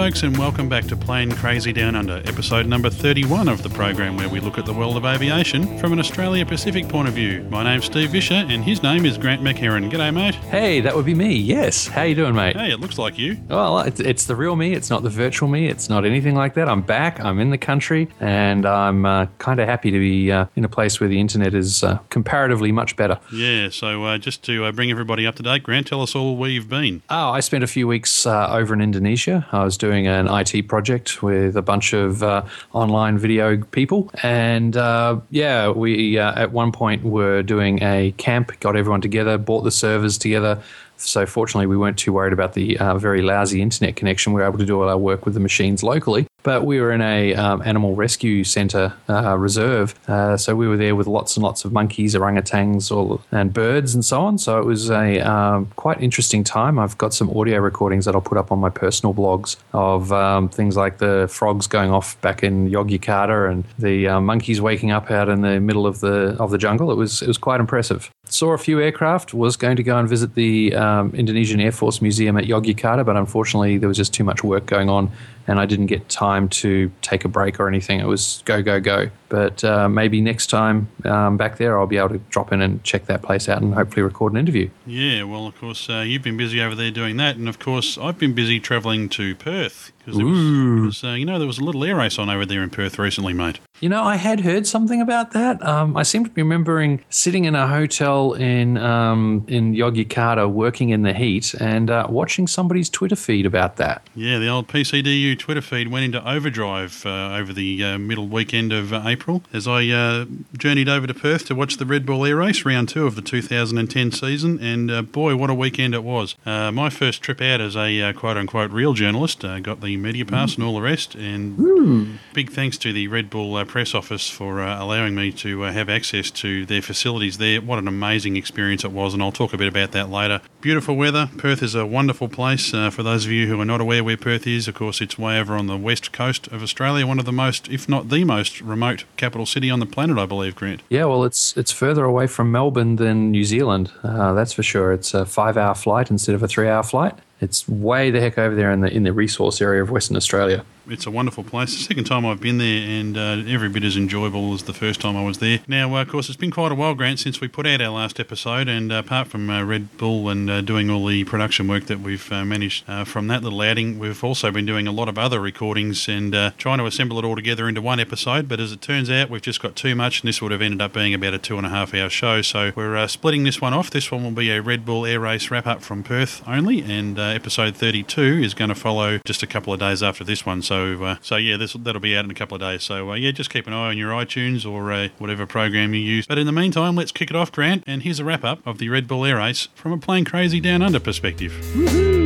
Folks, and welcome back to Plane Crazy Down Under, episode number 31 of the program where we look at the world of aviation from an Australia Pacific point of view. My name's Steve Vischer, and his name is Grant McHerron. G'day, mate. Hey, that would be me. Yes. How you doing, mate? Hey, it looks like you. Well, it's, it's the real me. It's not the virtual me. It's not anything like that. I'm back. I'm in the country, and I'm uh, kind of happy to be uh, in a place where the internet is uh, comparatively much better. Yeah, so uh, just to uh, bring everybody up to date, Grant, tell us all where you've been. Oh, I spent a few weeks uh, over in Indonesia. I was doing an IT project with a bunch of uh, online video people, and uh, yeah, we uh, at one point were doing a camp, got everyone together, bought the servers together. So fortunately, we weren't too worried about the uh, very lousy internet connection. We were able to do all our work with the machines locally. But we were in a um, animal rescue centre uh, reserve, uh, so we were there with lots and lots of monkeys, orangutans, all and birds and so on. So it was a um, quite interesting time. I've got some audio recordings that I'll put up on my personal blogs of um, things like the frogs going off back in Yogyakarta and the uh, monkeys waking up out in the middle of the of the jungle. It was it was quite impressive. Saw a few aircraft. Was going to go and visit the um, Indonesian Air Force Museum at Yogyakarta, but unfortunately there was just too much work going on and I didn't get time to take a break or anything. It was go, go, go. But uh, maybe next time um, back there, I'll be able to drop in and check that place out and hopefully record an interview. Yeah, well, of course, uh, you've been busy over there doing that. And of course, I've been busy travelling to Perth. Because Ooh. uh, you know, there was a little air race on over there in Perth recently, mate. You know, I had heard something about that. Um, I seem to be remembering sitting in a hotel in um, in Yogyakarta, working in the heat, and uh, watching somebody's Twitter feed about that. Yeah, the old PCDU Twitter feed went into overdrive uh, over the uh, middle weekend of uh, April as I uh, journeyed over to Perth to watch the Red Bull Air Race, round two of the 2010 season. And uh, boy, what a weekend it was. Uh, my first trip out as a uh, quote unquote real journalist, uh, got the media pass and all the rest. And big thanks to the Red Bull uh, press office for uh, allowing me to uh, have access to their facilities there. What an amazing experience it was, and I'll talk a bit about that later. Beautiful weather. Perth is a wonderful place. Uh, for those of you who are not aware where Perth is, of course, it's way over on the west coast of Australia, one of the most, if not the most, remote capital city on the planet, I believe, Grant. Yeah, well, it's it's further away from Melbourne than New Zealand. Uh, that's for sure. It's a five-hour flight instead of a three-hour flight. It's way the heck over there in the in the resource area of Western Australia. It's a wonderful place. The second time I've been there, and uh, every bit as enjoyable as the first time I was there. Now, uh, of course, it's been quite a while, Grant, since we put out our last episode, and uh, apart from uh, Red Bull and uh, doing all the production work that we've managed from that little outing, we've also been doing a lot of other recordings and trying to assemble it all together into one episode. But as it turns out, we've just got too much, and this would have ended up being about a two and a half hour show. So we're splitting this one off. This one will be a Red Bull Air Race wrap up from Perth only, and episode 32 is going to follow just a couple of days after this one. So, uh, so yeah, this that'll be out in a couple of days. So, uh, yeah, just keep an eye on your iTunes or uh, whatever program you use. But in the meantime, let's kick it off, Grant. And here's a wrap up of the Red Bull Air Race from a plane crazy down under perspective.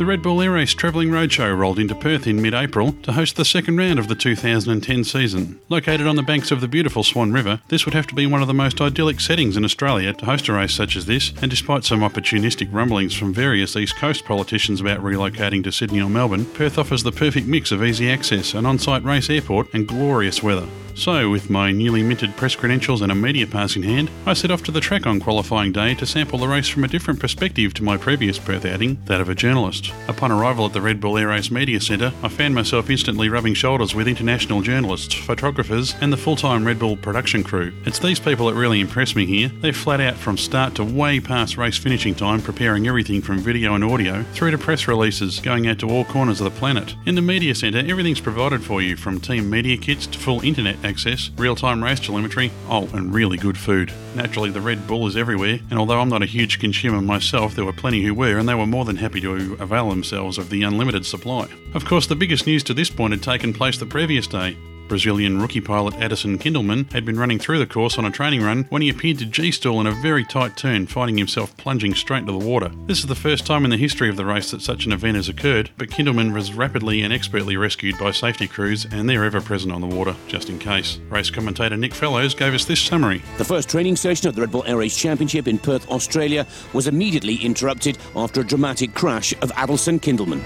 The Red Bull Air Race Travelling Roadshow rolled into Perth in mid April to host the second round of the 2010 season. Located on the banks of the beautiful Swan River, this would have to be one of the most idyllic settings in Australia to host a race such as this, and despite some opportunistic rumblings from various East Coast politicians about relocating to Sydney or Melbourne, Perth offers the perfect mix of easy access, an on site race airport, and glorious weather. So, with my newly minted press credentials and a media pass in hand, I set off to the track on qualifying day to sample the race from a different perspective to my previous Perth outing, that of a journalist. Upon arrival at the Red Bull Air Race Media Centre, I found myself instantly rubbing shoulders with international journalists, photographers, and the full time Red Bull production crew. It's these people that really impress me here. They're flat out from start to way past race finishing time, preparing everything from video and audio through to press releases, going out to all corners of the planet. In the Media Centre, everything's provided for you from team media kits to full internet access, real time race telemetry, oh, and really good food. Naturally, the Red Bull is everywhere, and although I'm not a huge consumer myself, there were plenty who were, and they were more than happy to avail themselves of the unlimited supply. Of course, the biggest news to this point had taken place the previous day. Brazilian rookie pilot Adilson Kindlemann had been running through the course on a training run when he appeared to G-stall in a very tight turn, finding himself plunging straight into the water. This is the first time in the history of the race that such an event has occurred, but Kindlemann was rapidly and expertly rescued by safety crews, and they're ever present on the water, just in case. Race commentator Nick Fellows gave us this summary. The first training session of the Red Bull Air Race Championship in Perth, Australia, was immediately interrupted after a dramatic crash of Adilson Kindlemann.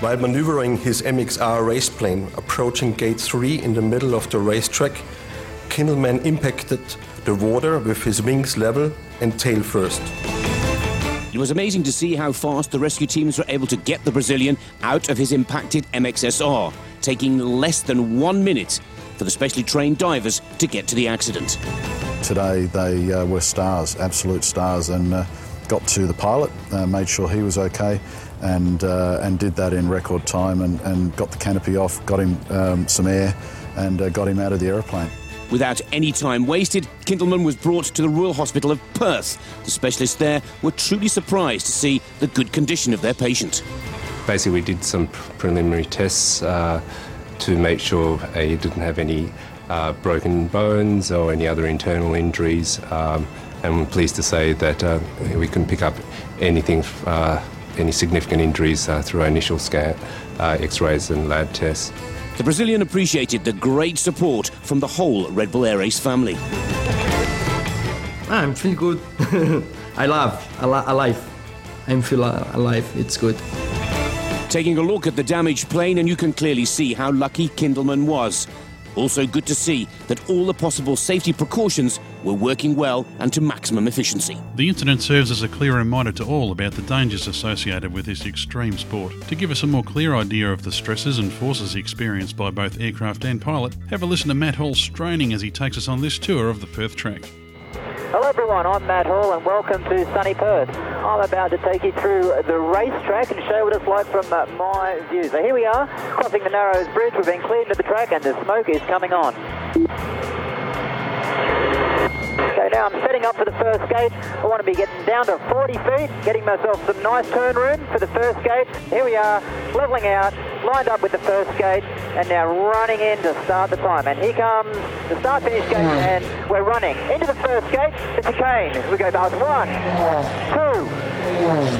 While maneuvering his MXR race plane approaching gate 3 in the middle of the racetrack, Kindlemann impacted the water with his wings level and tail first. It was amazing to see how fast the rescue teams were able to get the Brazilian out of his impacted MXSR, taking less than one minute for the specially trained divers to get to the accident. Today they uh, were stars, absolute stars, and uh, got to the pilot, uh, made sure he was okay, and uh, and did that in record time, and, and got the canopy off, got him um, some air, and uh, got him out of the aeroplane. Without any time wasted, Kindlemann was brought to the Royal Hospital of Perth. The specialists there were truly surprised to see the good condition of their patient. Basically, we did some preliminary tests uh, to make sure uh, he didn't have any uh, broken bones or any other internal injuries. Um, and we're pleased to say that uh, we couldn't pick up anything, uh, any significant injuries uh, through our initial scan, x-rays and lab tests. The Brazilian appreciated the great support from the whole Red Bull Air Race family. I'm feeling good. I love, I alive. I'm feel alive. It's good. Taking a look at the damaged plane, and you can clearly see how lucky Kindlemann was. Also, good to see that all the possible safety precautions were working well and to maximum efficiency. The incident serves as a clear reminder to all about the dangers associated with this extreme sport. To give us a more clear idea of the stresses and forces experienced by both aircraft and pilot, have a listen to Matt Hall straining as he takes us on this tour of the Perth track. Hello everyone, I'm Matt Hall and welcome to sunny Perth. I'm about to take you through the racetrack and show what it's like from uh, my view. So here we are, crossing the Narrows Bridge. We've been cleared into the track and the smoke is coming on. Now I'm setting up for the first gate. I want to be getting down to 40 feet, getting myself some nice turn room for the first gate. Here we are, levelling out, lined up with the first gate, and now running in to start the time. And here comes the start finish gate, hmm. and we're running into the first gate. It's a cane. We go past one, two,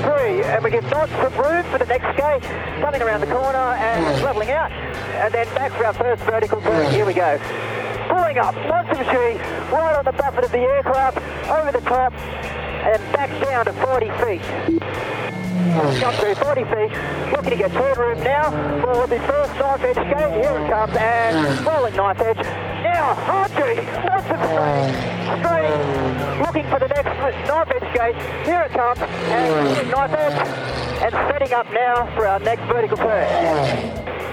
three, and we give lots of room for the next gate, coming around the corner and levelling out, and then back for our first vertical turn. Here we go pulling up, monster machine, right on the buffet of the aircraft, over the top, and back down to 40 feet. Jump through 40 feet, looking to get turn room now. For the first knife edge gate. Here it comes, and rolling knife edge. Now, Archie, monster straight, straight, looking for the next knife edge gate. Here it comes, and knife edge, and setting up now for our next vertical turn.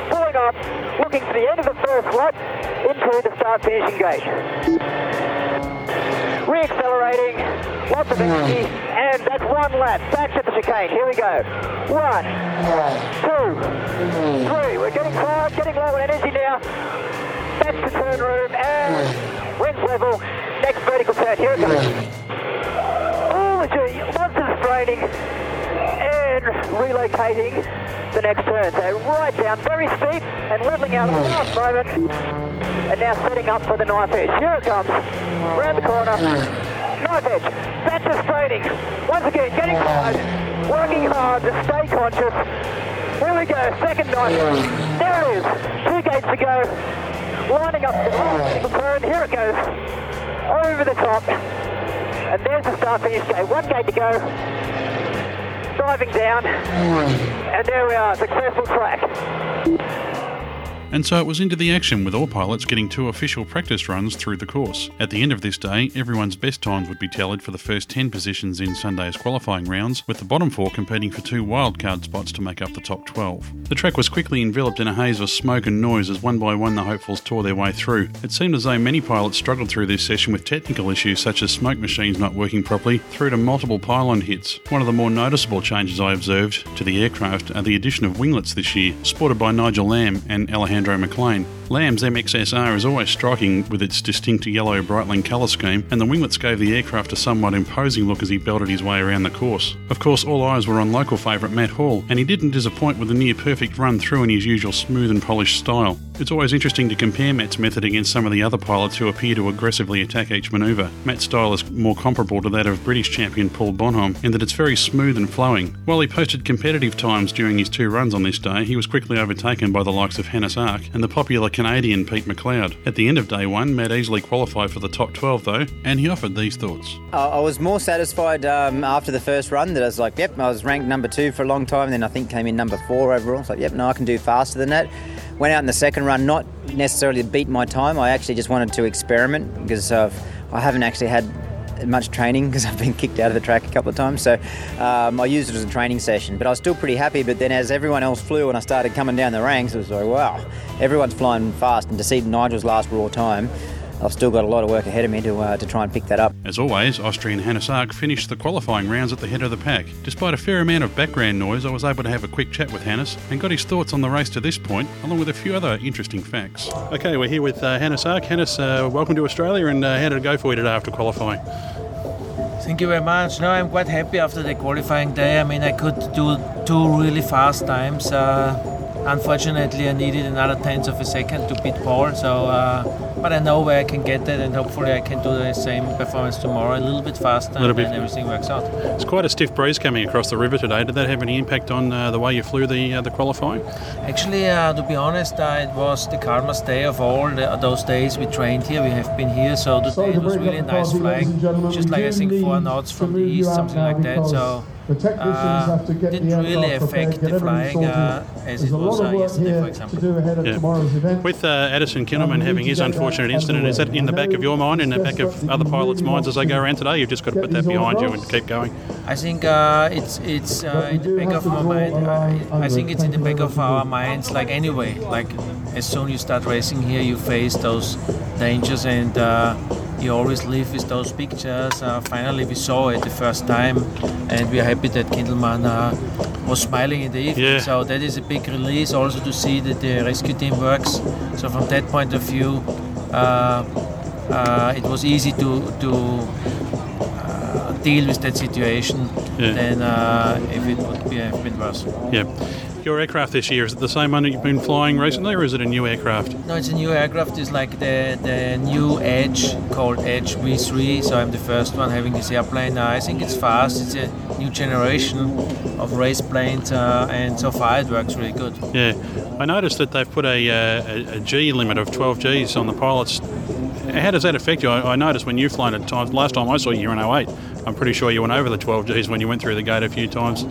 Pulling up, looking to the end of the first lap into the start finishing gate. Re-accelerating, lots of hmm. energy, and that's one lap. Back to the chicane. Here we go. One, two, hmm. three. We're getting tired, getting low on energy now. Back to turn room, and hmm. wins level. Next vertical turn. Here it goes. Oh, gee, lots of straining and relocating the next turn. So right down, very steep, and levelling out at the last moment. And now setting up for the knife edge. Here it comes, round the corner. Knife edge, that's a straining. Once again, getting tired, working hard to stay conscious. Here we go, second knife. There it is, two gates to go. Lining up the turn, here it goes. Over the top. And there's the start finish gate. One gate to go driving down, and there we are, successful track. And so it was into the action, with all pilots getting two official practice runs through the course. At the end of this day, everyone's best times would be tallied for the first 10 positions in Sunday's qualifying rounds, with the bottom four competing for two wildcard spots to make up the top 12. The track was quickly enveloped in a haze of smoke and noise as one by one the hopefuls tore their way through. It seemed as though many pilots struggled through this session with technical issues such as smoke machines not working properly, through to multiple pylon hits. One of the more noticeable changes I observed to the aircraft are the addition of winglets this year, sported by Nigel Lamb and Alejandro Maclean. Lamb's MXSR is always striking with its distinct yellow Breitling colour scheme, and the winglets gave the aircraft a somewhat imposing look as he belted his way around the course. Of course, all eyes were on local favourite Matt Hall, and he didn't disappoint with a near perfect run through in his usual smooth and polished style. It's always interesting to compare Matt's method against some of the other pilots who appear to aggressively attack each manoeuvre. Matt's style is more comparable to that of British champion Paul Bonhomme in that it's very smooth and flowing. While he posted competitive times during his two runs on this day, he was quickly overtaken by the likes of Hannes Arch and the popular Canadian Pete McLeod. At the end of day one, Matt easily qualified for the top 12 though, and he offered these thoughts. I was more satisfied um, after the first run that I was like, yep, I was ranked number two for a long time, then I think came in number four overall. So yep, no, I can do faster than that. Went out in the second run, not necessarily to beat my time. I actually just wanted to experiment because uh, I haven't actually had much training because I've been kicked out of the track a couple of times. So um, I used it as a training session, but I was still pretty happy. But then as everyone else flew and I started coming down the ranks, it was like, wow, everyone's flying fast. And to see Nigel's last raw time, I've still got a lot of work ahead of me to, uh, to try and pick that up. As always, Austrian Hannes Arch finished the qualifying rounds at the head of the pack. Despite a fair amount of background noise, I was able to have a quick chat with Hannes and got his thoughts on the race to this point, along with a few other interesting facts. Okay, we're here with uh, Hannes Arch. Hannes, uh, welcome to Australia, and uh, how did it go for you today after qualifying? Thank you very much. No, I'm quite happy after the qualifying day. I mean, I could do two really fast times. Uh, unfortunately, I needed another tenth of a second to beat Paul. So, uh, but I know where I can get that, and hopefully, I can do the same performance tomorrow, a little bit faster, Little bit. and everything works out. It's quite a stiff breeze coming across the river today. Did that have any impact on uh, the way you flew the uh, the qualifying? Actually, uh, to be honest, uh, it was the calmest day of all the, those days we trained here. We have been here, so today it was really nice flying. Just like I think four knots from the east, something like that. So. Uh, didn't really affect the flying uh, as it was uh, yesterday, for example. Yeah. With uh, Adilson Kindlemann having his unfortunate incident, is that in the back of your mind, in the back of other pilots' minds as they go around today? You've just got to put that behind you and keep going. I think uh, it's it's uh, in the back of my mind. I, I think it's in the back of our minds. Like anyway, like as soon as you start racing here, you face those dangers and. You always live with those pictures. Uh, finally, we saw it the first time, and we are happy that Kindlemann uh, was smiling in the evening. Yeah. So that is a big release. Also to see that the rescue team works. So from that point of view, uh, uh, it was easy to to uh, deal with that situation Yeah. than uh, if it would be, have been worse. Yeah. Your aircraft this year, is it the same one that you've been flying recently, or is it a new aircraft? No, it's a new aircraft. It's like the, the new Edge called Edge V3. So I'm the first one having this airplane. Uh, I think it's fast. It's a new generation of race planes, uh, and so far it works really good. Yeah. I noticed that they've put a, uh, a, a G limit of 12 Gs on the pilots. How does that affect you? I, I noticed when you've flown at times, last time I saw you you in 08, I'm pretty sure you went over the 12 Gs when you went through the gate a few times.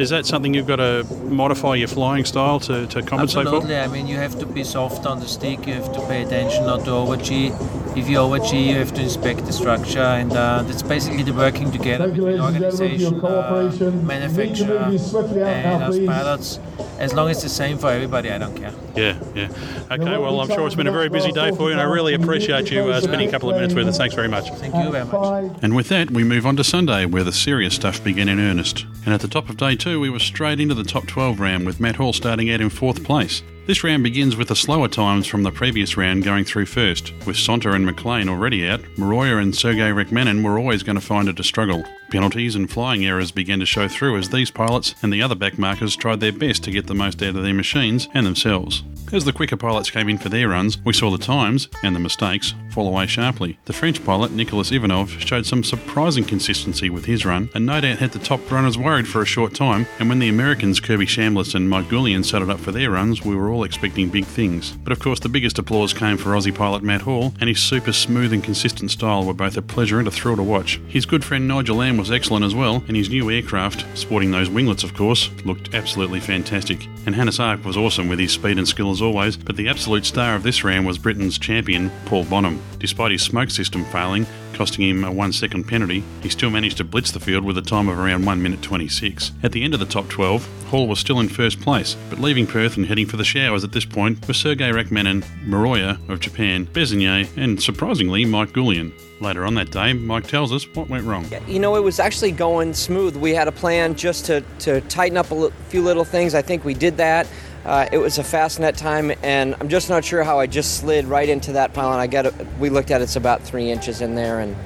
Is that something you've got to modify your flying style to, to compensate for? Absolutely. I mean, you have to be soft on the stick. You have to pay attention not to over G. If you over G, you have to inspect the structure, and uh, that's basically the working together between organization, uh, manufacturer, and us pilots. As long as it's the same for everybody, I don't care. Yeah, yeah. Okay, well, I'm sure it's been a very busy day for you, and I really appreciate you uh, spending a couple of minutes with us. Thanks very much. Thank you very much. And with that, we move on to Sunday, where the serious stuff began in earnest. And at the top of day two, we were straight into the top 12 round, with Matt Hall starting out in fourth place. This round begins with the slower times from the previous round going through first. With Šonka and Maclean already out, Muroya and Sergei Rakhmanin were always going to find it a struggle. Penalties and flying errors began to show through as these pilots and the other backmarkers tried their best to get the most out of their machines and themselves. As the quicker pilots came in for their runs, we saw the times and the mistakes fall away sharply. The French pilot Nicolas Ivanoff showed some surprising consistency with his run, and no doubt had the top runners worried for a short time. And when the Americans Kirby Chambliss and Mike Goulian set it up for their runs, we were all expecting big things. But of course, the biggest applause came for Aussie pilot Matt Hall, and his super smooth and consistent style were both a pleasure and a thrill to watch. His good friend Nigel Lamb was excellent as well, and his new aircraft, sporting those winglets of course, looked absolutely fantastic. And Hannes Arch was awesome with his speed and skill as always, but the absolute star of this round was Britain's champion, Paul Bonhomme. Despite his smoke system failing, costing him a one second penalty, he still managed to blitz the field with a time of around 1 minute 26. At the end of the top 12, Hall was still in first place, but leaving Perth and heading for the showers at this point were Sergei Rakhmanin, Muroya of Japan, Besenyei, and surprisingly Mike Goulian. Later on that day, Mike tells us what went wrong. You know, it was actually going smooth. We had a plan just to, to tighten up a few little things. I think we did that. Uh, it was a fast net time, and I'm just not sure how I just slid right into that pile. And I got it. We looked at it, it's about three inches in there, and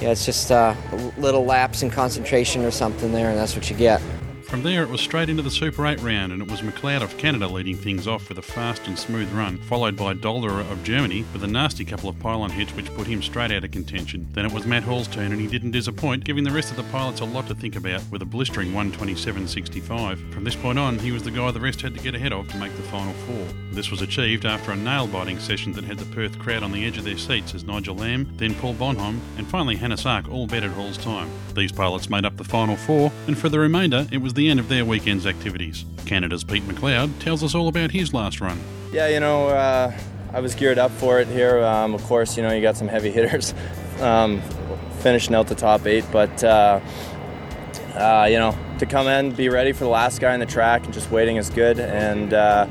yeah, it's just uh, a little lapse in concentration or something there, and that's what you get. From there, it was straight into the Super 8 round, and it was McLeod of Canada leading things off with a fast and smooth run, followed by Dolderer of Germany with a nasty couple of pylon hits which put him straight out of contention. Then it was Matt Hall's turn, and he didn't disappoint, giving the rest of the pilots a lot to think about with a blistering 127.65. From this point on, he was the guy the rest had to get ahead of to make the final four. This was achieved after a nail biting session that had the Perth crowd on the edge of their seats as Nigel Lamb, then Paul Bonhomme, and finally Hannes Arch all bettered Hall's time. These pilots made up the final four, and for the remainder, it was the end of their weekend's activities. Canada's Pete McLeod tells us all about his last run. Yeah, you know, uh, I was geared up for it here. Um, of course, you know, you got some heavy hitters. Um, finishing out the top eight. But uh, uh, you know, to come in, be ready for the last guy in the track, and just waiting is good. And uh,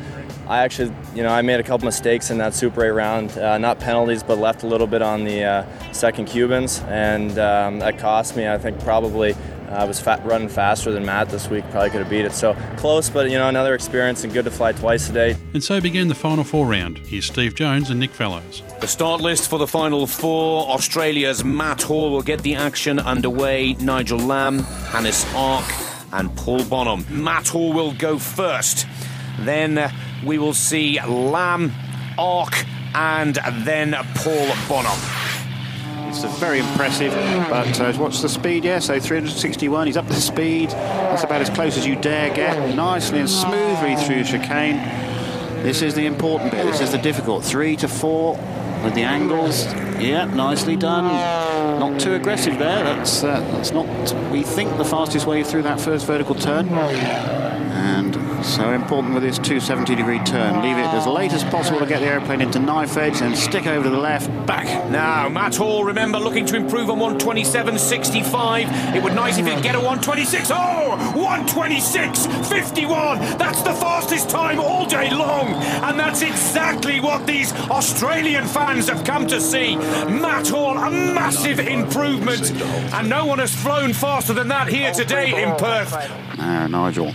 I actually, you know, I made a couple mistakes in that Super 8 round, uh, not penalties, but left a little bit on the uh, second Cubans, and um, that cost me. I think probably I was fat, running faster than Matt this week. Probably could have beat it. So close, but you know, another experience and good to fly twice today. And so began the final four round. Here's Steve Jones and Nick Fellows. The start list for the final four Australia's Matt Hall will get the action underway. Nigel Lamb, Hannes Arch, and Paul Bonhomme. Matt Hall will go first. Then uh, we will see Lamb, Arch, and then Paul Bonhomme. It's very impressive, but uh, what's the speed? Yeah, so 361. He's up to speed. That's about as close as you dare get. Nicely and smoothly through chicane. This is the important bit. This is the difficult. Three to four with the angles. Yeah, nicely done. Not too aggressive there. That's uh, that's not. We think the fastest way through that first vertical turn. So important with this 270 degree turn. Leave it as late as possible to get the airplane into knife edge and stick over to the left, back. Now, Matt Hall, remember, looking to improve on 127.65. It would nice if he could get a 126. Oh, 126.51. That's the fastest time all day long. And that's exactly what these Australian fans have come to see. Matt Hall, a massive improvement. And no one has flown faster than that here today in Perth. Now, Nigel.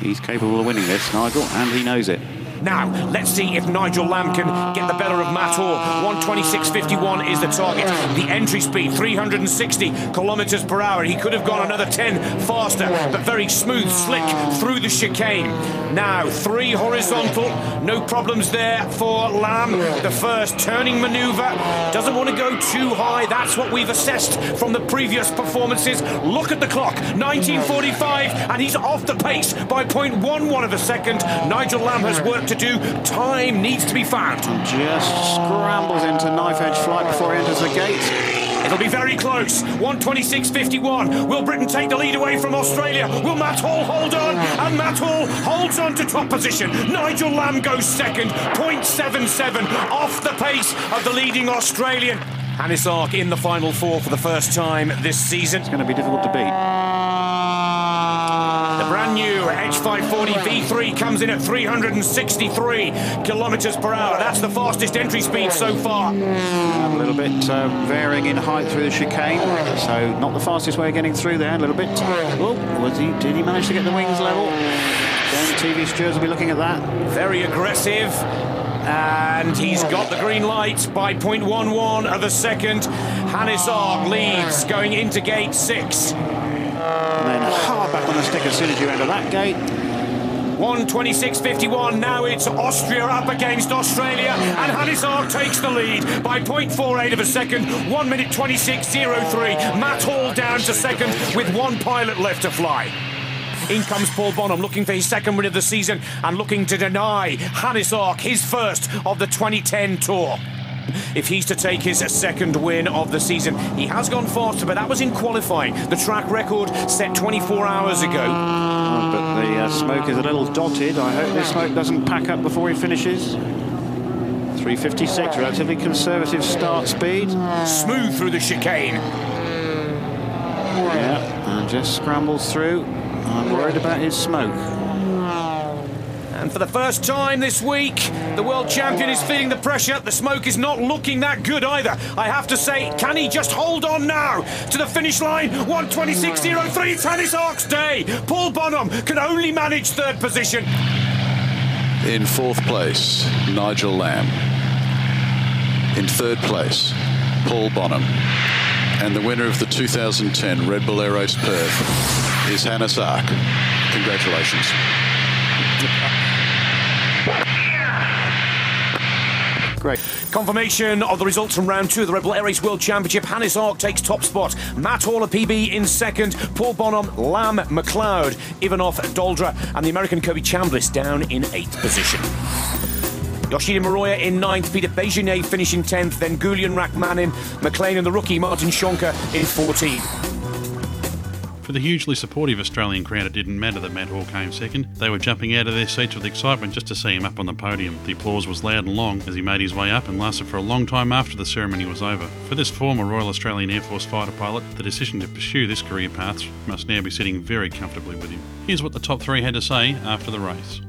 He's capable of winning this, Nigel, and he knows it. Now, let's see if Nigel Lamb can get the better of Matt Hall. 126.51 is the target. The entry speed, 360 kilometres per hour. He could have gone another 10 faster, but very smooth, slick through the chicane. Now, three horizontal, no problems there for Lamb. The first turning manoeuvre doesn't want to go too high. That's what we've assessed from the previous performances. Look at the clock, 1945, and he's off the pace by 0.11 of a second. Nigel Lamb has worked do. Time needs to be found. And Just scrambles into knife edge flight before he enters the gate. It'll be very close. 126.51. Will Britain take the lead away from Australia? Will Matt Hall hold on? And Matt Hall holds on to top position. Nigel Lamb goes second. 0.77 off the pace of the leading Australian. Hannes Arch in the final four for the first time this season. It's going to be difficult to beat. New Edge 540 V3 comes in at 363 kilometres per hour. That's the fastest entry speed so far. A little bit uh, varying in height through the chicane, so not the fastest way of getting through there. A little bit. Oh, was he? Did he manage to get the wings level? Then TV stewards will be looking at that. Very aggressive. And he's got the green light by 0.11 of a second. Hannes Arch leads going into gate six. And then hard back on the stick as soon as you enter that gate. 126.51. Now it's Austria up against Australia, and Hannes takes the lead by 0.48 of a second. 1 minute 26.03. Matt Hall down to second with one pilot left to fly. In comes Paul Bonhomme looking for his second win of the season and looking to deny Hannes Arch his first of the 2010 tour. If he's to take his second win of the season, he has gone faster, but that was in qualifying. The track record set 24 hours ago. Oh, but the uh, smoke is a little dotted. I hope this smoke doesn't pack up before he finishes. 356, relatively conservative start speed. Smooth through the chicane. Yeah, and just scrambles through. I'm worried about his smoke. And for the first time this week, the world champion is feeling the pressure. The smoke is not looking that good either. I have to say, can he just hold on now to the finish line? 126.03, it's Hannes Arch's day. Paul Bonhomme can only manage third position. In fourth place, Nigel Lamb. In third place, Paul Bonhomme. And the winner of the 2010 Red Bull Air Race Perth is Hannes Arch. Congratulations. Great. Confirmation of the results from round two of the Red Bull Air Race World Championship. Hannes Arch takes top spot. Matt Hall of PB in second. Paul Bonhomme, Lamb, McLeod, Ivanoff, Dolderer, and the American Kirby Chambliss down in eighth position. Yoshihide Muroya in ninth, Peter Besenyei finishing 10th, then Goulian Rakhmanin, Maclean and the rookie Martin Šonka in 14th. For the hugely supportive Australian crowd, it didn't matter that Matt Hall came second. They were jumping out of their seats with excitement just to see him up on the podium. The applause was loud and long as he made his way up and lasted for a long time after the ceremony was over. For this former Royal Australian Air Force fighter pilot, the decision to pursue this career path must now be sitting very comfortably with him. Here's what the top three had to say after the race.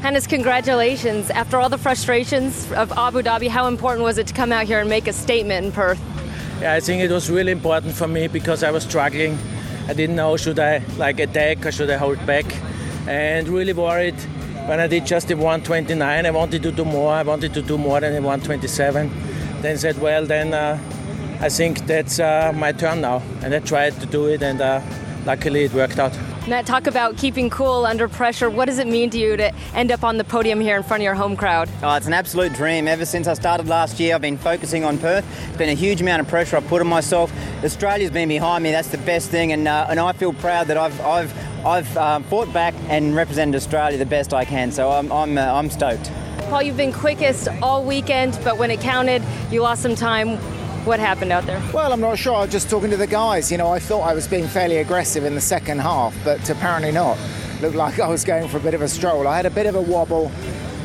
Hannes, congratulations. After all the frustrations of Abu Dhabi, how important was it to come out here and make a statement in Perth? Yeah, I think it was really important for me because I was struggling I didn't know should I like attack or should I hold back, and really worried when I did just the 129. I wanted to do more. I wanted to do more than the 127. Then said, well, then uh, I think that's uh, my turn now, and I tried to do it, and uh, luckily it worked out. Matt, talk about keeping cool under pressure. What does it mean to you to end up on the podium here in front of your home crowd? Oh, it's an absolute dream. Ever since I started last year, I've been focusing on Perth. It's been a huge amount of pressure I've put on myself. Australia's been behind me. That's the best thing, and uh, and I feel proud that I've I've I've um, fought back and represented Australia the best I can. So I'm I'm uh, I'm stoked. Paul, you've been quickest all weekend, but when it counted, you lost some time. What happened out there? Well, I'm not sure. I was just talking to the guys. You know, I thought I was being fairly aggressive in the second half, but apparently not. Looked like I was going for a bit of a stroll. I had a bit of a wobble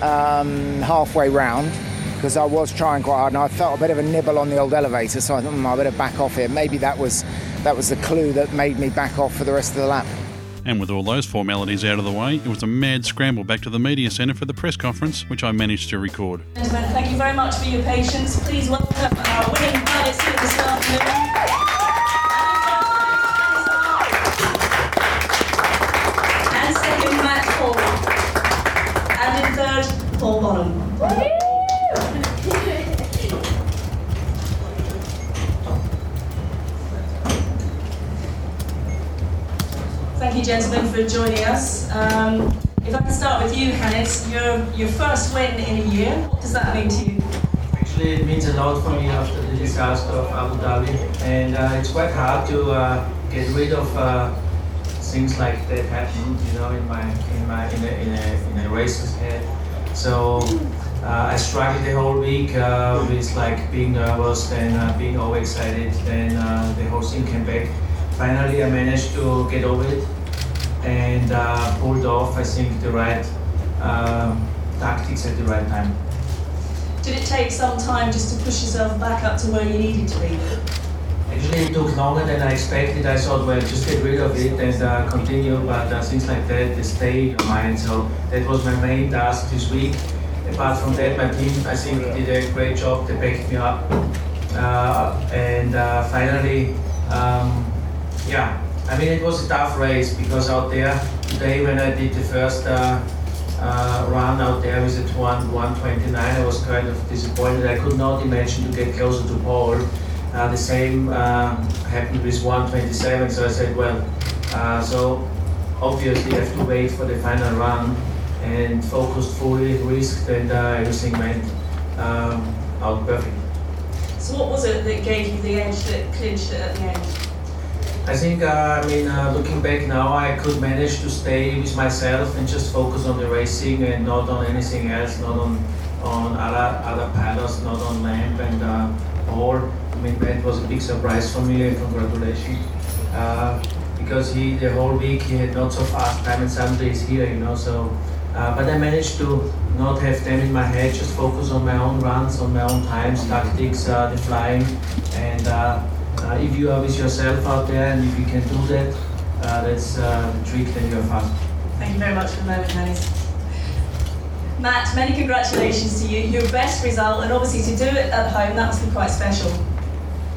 um, halfway round because I was trying quite hard, and I felt a bit of a nibble on the old elevator. So I thought, mm, I better back off here. Maybe that was that was the clue that made me back off for the rest of the lap. And with all those formalities out of the way, it was a mad scramble back to the media centre for the press conference, which I managed to record. Gentlemen, thank you very much for your patience. Please welcome our winning pilots here this afternoon. And second, Matt Hall. And in third, Paul Bonhomme. Thank you, gentlemen, for joining us. Um, if I can start with you, Hannes, your, your first win in a year, what does that mean to you? Actually, it means a lot for me after the disaster of Abu Dhabi, and uh, it's quite hard to uh, get rid of uh, things like that happened, you know, in my in my in a in a, in a race head. So uh, I struggled the whole week uh, with like being nervous, then uh, being overexcited, then uh, the whole thing came back. Finally, I managed to get over it and uh, pulled off, I think, the right um, tactics at the right time. Did it take some time just to push yourself back up to where you needed to be? Actually, it took longer than I expected. I thought, well, just get rid of it and uh, continue, but uh, things like that, they stay in your mind. So that was my main task this week. Apart from that, my team, I think, did a great job. They backed me up. Uh, and uh, finally, um, yeah, I mean, it was a tough race because out there today, when I did the first uh, uh, run out there with a 129, I was kind of disappointed. I could not imagine to get closer to Paul. Uh, the same um, happened with 127, so I said, well, uh, so obviously I have to wait for the final run and focused fully, risked, and uh, everything went um, out perfect. So, what was it that gave you the edge that clinched it at the end? I think, uh, I mean, uh, looking back now, I could manage to stay with myself and just focus on the racing and not on anything else, not on on other other pilots, not on Lamb and uh, Paul. I mean, that was a big surprise for me, and congratulations. Uh, because he, the whole week, he had not so fast time, and suddenly he's here, you know. So, uh, but I managed to not have them in my head, just focus on my own runs, on my own times, tactics, uh, the flying, and. Uh, uh, if you are with yourself out there and if you can do that, uh, that's uh, the trick, then you're fast. Thank you very much for the moment, Hannes. Matt, many congratulations to you. Your best result, and obviously to do it at home, that must be quite special.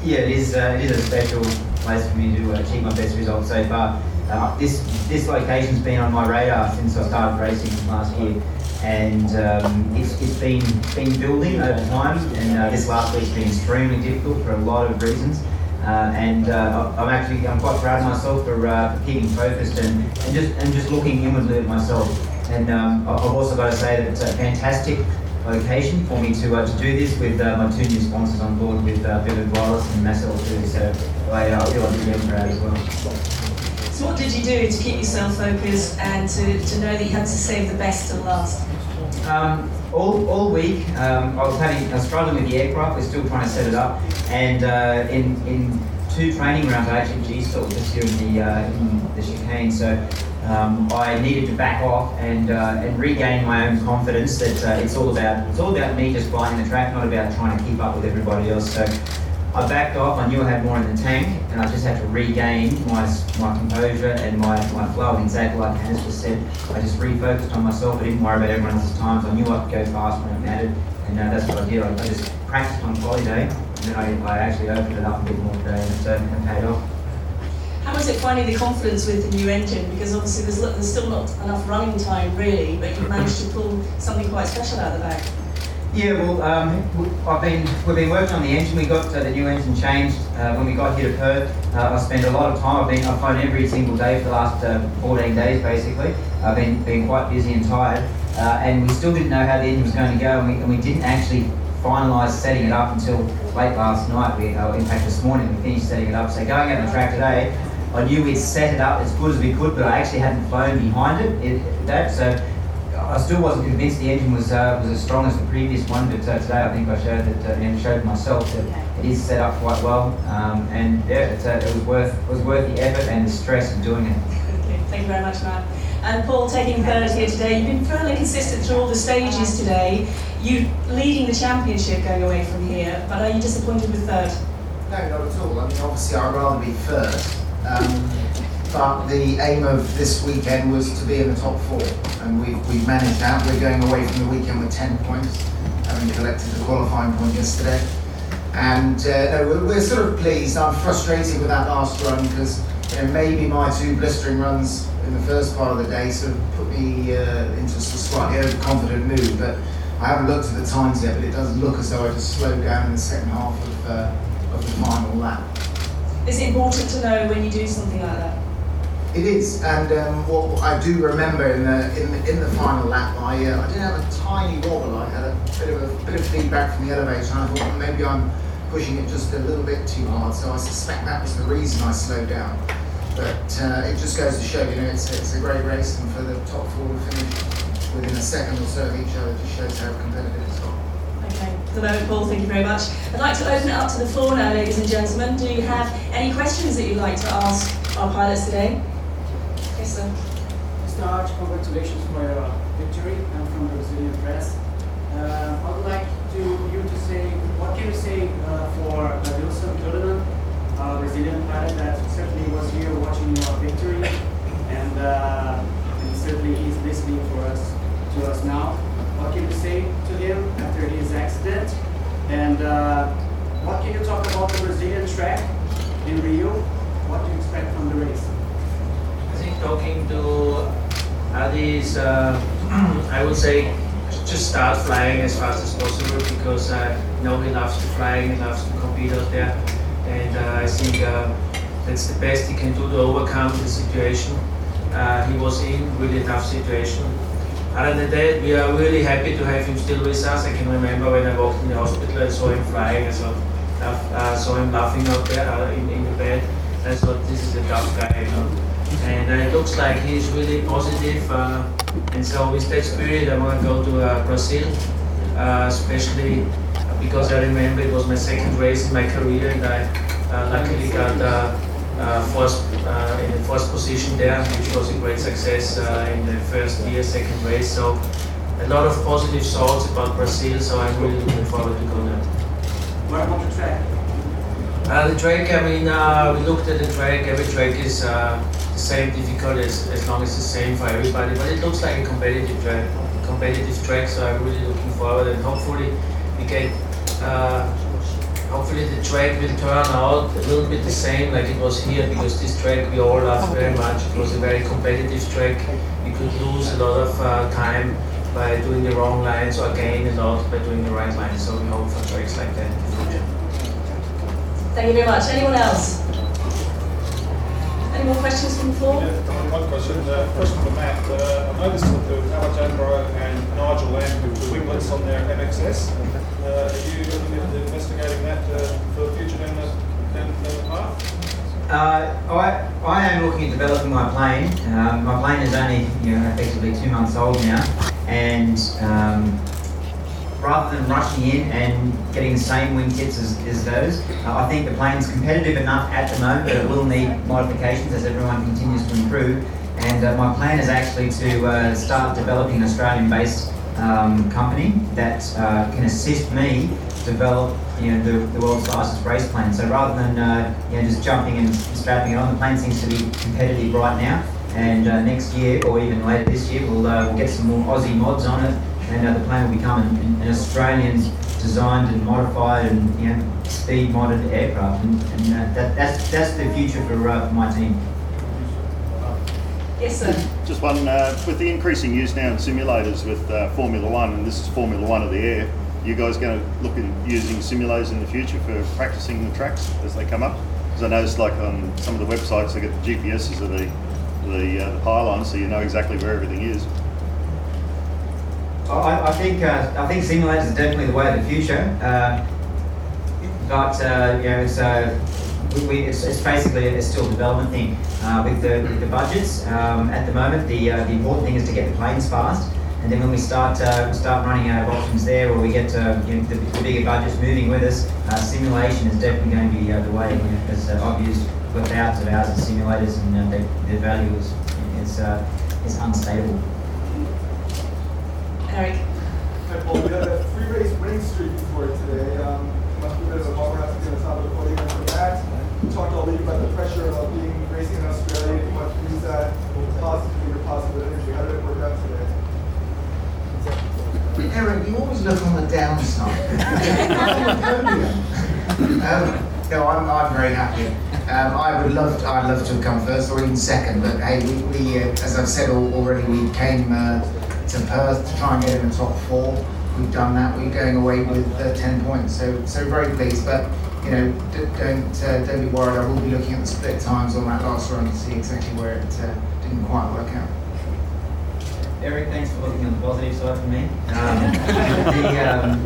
Yeah, it is. Uh, it is a special place for me to achieve my best result so far. Uh, this this location's been on my radar since I started racing last year, and um, it's, it's been been building over time. And uh, this last week's been extremely difficult for a lot of reasons. Uh, and uh, I'm actually I'm quite proud of myself for, uh, for keeping focused and, and just and just looking inwardly at myself. And um, I've also got to say that it's a fantastic location for me to uh, to do this with uh, my two new sponsors on board with uh, Vivid Wireless and Massel too. So I uh, feel like really proud as well. So what did you do to keep yourself focused and to, to know that you had to save the best to last? Um, all, all week, um, I was having I was struggling with the aircraft. We're still trying to set it up, and uh, in in two training rounds I actually G-stalled this year in the, uh, in the chicane, so um, I needed to back off and, uh, and regain my own confidence that uh, it's all about it's all about me just flying the track, not about trying to keep up with everybody else. So I backed off. I knew I had more in the tank, and I just had to regain my my composure and my, my flow. And exactly like Hannes just said, I just refocused on myself. I didn't worry about everyone else's times. I knew I could go fast when it mattered, and uh, that's what I did. I, I just practiced on quality day, and then I, I actually opened it up a bit more today, and it's uh, paid off. How was it finding the confidence with the new engine? Because obviously there's, there's still not enough running time really, but you've managed to pull something quite special out of the bag. Yeah, well, um, I've been we've been working on the engine. We got uh, the new engine changed uh, when we got here to Perth. Uh, I spent a lot of time. I've been I've flown every single day for the last uh, 14 days basically. I've been been quite busy and tired, uh, and we still didn't know how the engine was going to go, and we, and we didn't actually finalise setting it up until late last night. We, uh, in fact, this morning we finished setting it up. So going out on the track today, I knew we'd set it up as good as we could, but I actually hadn't flown behind it, it that. So I still wasn't convinced the engine was uh, was as strong as the previous one, but uh, today I think I showed that uh, and showed myself that it is set up quite well, um, and yeah, it's, uh, it was worth it was worth the effort and the stress of doing it. Okay, thank you very much, Matt. And Paul, taking third here today, you've been fairly consistent through all the stages today. You leading the championship going away from here, but are you disappointed with third? No, not at all. I mean, obviously, I'd rather be first. Um, but the aim of this weekend was to be in the top four, and we've, we've managed that. We're going away from the weekend with 10 points, having collected the qualifying point yesterday. And uh, no, we're, we're sort of pleased. I'm frustrated with that last run because you know, maybe my two blistering runs in the first part of the day sort of put me uh, into a slightly overconfident mood. But I haven't looked at the times yet, but it does look as though I just slowed down in the second half of, uh, of the final lap. Is it important to know when you do something like that? It is, and um, what I do remember in the in the, in the final lap, I uh, I did have a tiny wobble. I had a bit of a bit of feedback from the elevator, and I thought well, maybe I'm pushing it just a little bit too hard. So I suspect that was the reason I slowed down. But uh, it just goes to show, you know, it's it's a great race, and for the top four to finish within a second or so of each other just shows how competitive it's got. Okay, for the moment, Paul, thank you very much. I'd like to open it up to the floor now, ladies and gentlemen. Do you have any questions that you'd like to ask our pilots today? Sir. Mr. Arch, congratulations for your victory. I'm from the Brazilian press. Uh, I would like to you to say, what can you say uh, for Wilson Turner, a Brazilian pilot that certainly was here watching your victory, and, uh, and certainly he's listening for us to us now. What can you say to him after his accident? And uh, what can you talk about the Brazilian track in Rio? What do you expect from the race? I talking to Adi is, uh, I would say, just start flying as fast as possible because uh, you know he loves to fly, he loves to compete out there, and uh, I think uh, that's the best he can do to overcome the situation uh, he was in, really tough situation. Other than that, we are really happy to have him still with us. I can remember when I walked in the hospital, I saw him flying, I saw, uh, saw him laughing out there uh, in, in the bed. I thought this is a tough guy, you know and uh, it looks like he's really positive. Uh, and so with that spirit, I want to go to uh, Brazil, uh, especially because I remember it was my second race in my career, and I uh, luckily got uh, first in the first position there, which was a great success in the first year, second race. So a lot of positive thoughts about Brazil. So I'm really looking forward to go there. What about the track? Uh, the track, I mean, uh, we looked at the track. Every track is uh, same difficult as, as long as the same for everybody. But it looks like a competitive track, competitive track. So I'm really looking forward, and hopefully we get. Uh, hopefully the track will turn out a little bit the same like it was here because this track we all love very much. It was a very competitive track. We could lose a lot of uh, time by doing the wrong lines or gain a lot by doing the right lines. So we hope for tracks like that in the future. Thank you very much. Anyone else? Any more questions from the floor? Yeah, one question. Uh, first for Matt. Uh, I noticed that there was Alejandro and Nigel Lamb who were winglets on their MXS. Uh, are you looking at investigating that uh, for the future down the, down, down the path? Uh, I, I am looking at developing my plane. Um, my plane is only you know, effectively two months old now, and um, rather than rushing in and getting the same wingtips as, as those, uh, I think the plane's competitive enough at the moment, but it will need modifications as everyone continues to improve. And uh, my plan is actually to uh, start developing an Australian-based um, company that uh, can assist me develop you know, the, the world's fastest race plane. So rather than uh, you know, just jumping and strapping it on, the plane seems to be competitive right now. And uh, next year, or even later this year, we'll, we'll get some more Aussie mods on it, and uh, the plane will become an, an Australian designed and modified and you know, speed modded aircraft. And, and uh, that, that's, that's the future for, uh, for my team. Yes, sir. Just one, uh, with the increasing use now in simulators with uh, Formula One, and this is Formula One of the air, you guys going to look at using simulators in the future for practicing the tracks as they come up? Because I noticed, like on some of the websites, they get the GPSs of the the, uh, the pylons, so you know exactly where everything is. I, I think uh, I think simulators are definitely the way of the future. Uh, but uh, you know, it's, uh, we, we, it's, it's basically a still a development thing uh, with the with the budgets. Um, at the moment, the uh, the important thing is to get the planes fast. And then when we start start running out of options there, or we get uh, you know, the, the bigger budgets moving with us, simulation is definitely going to be the way. Because you know, I've used thousands of hours of simulators, and their, their value is uh, is unstable. Eric. Hi, Paul. We had a three race winning streak before today. Um, must be a bit of a bummer not to be on top of the podium for that. You talked all week about the pressure of being racing in Australia. If you want to use that positively or positive energy, how did it work out today? Eric, you always look on the downside. um, no, I'm, I'm very happy. Um, I would love, to, I'd love to have come first or even second, but hey, we, we uh, as I've said already, we came uh, to Perth to try and get in the top four. We've done that. We're going away with uh, ten points, so so very pleased. But you know, d- don't uh, don't be worried. I will be looking at the split times on that last run to see exactly where it uh, didn't quite work out. Eric, thanks for looking on the positive side for me. Um, the, um,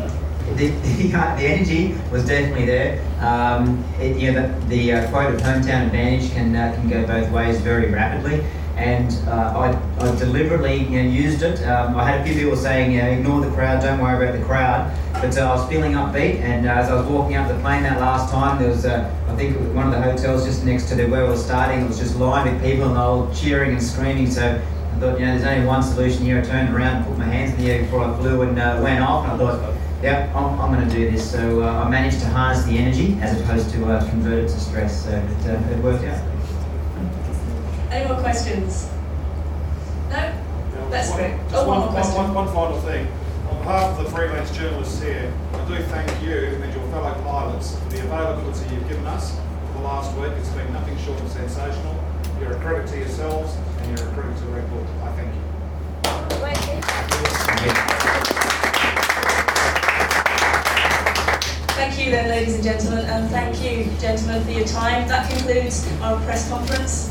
the, the, uh, the energy was definitely there. Um, it, you know, the, the uh, quote of hometown advantage can, uh, can go both ways very rapidly. And uh, I, I deliberately you know, used it. Um, I had a few people saying, you know, ignore the crowd, don't worry about the crowd. But uh, I was feeling upbeat, and uh, as I was walking up the plane that last time, there was, I think, it was one of the hotels just next to the, where we were starting. It was just lined with people, and they were cheering and screaming. So I thought, you know, there's only one solution here. I turned around and put my hands in the air before I flew and uh, went off. And I thought, yeah, I'm, I'm going to do this. So uh, I managed to harness the energy as opposed to uh, convert it to stress. So it, it worked out. Any more questions? No? That's one, great. Just Oh, one one, question. one, one, one final thing. On behalf of the freelance journalists here, I do thank you and your fellow pilots for the availability you've given us for the last week. It's been nothing short of sensational. You're a credit to yourselves and you're a credit to Red Bull. I thank you. Thank you then, ladies and gentlemen, and thank you, gentlemen, for your time. That concludes our press conference.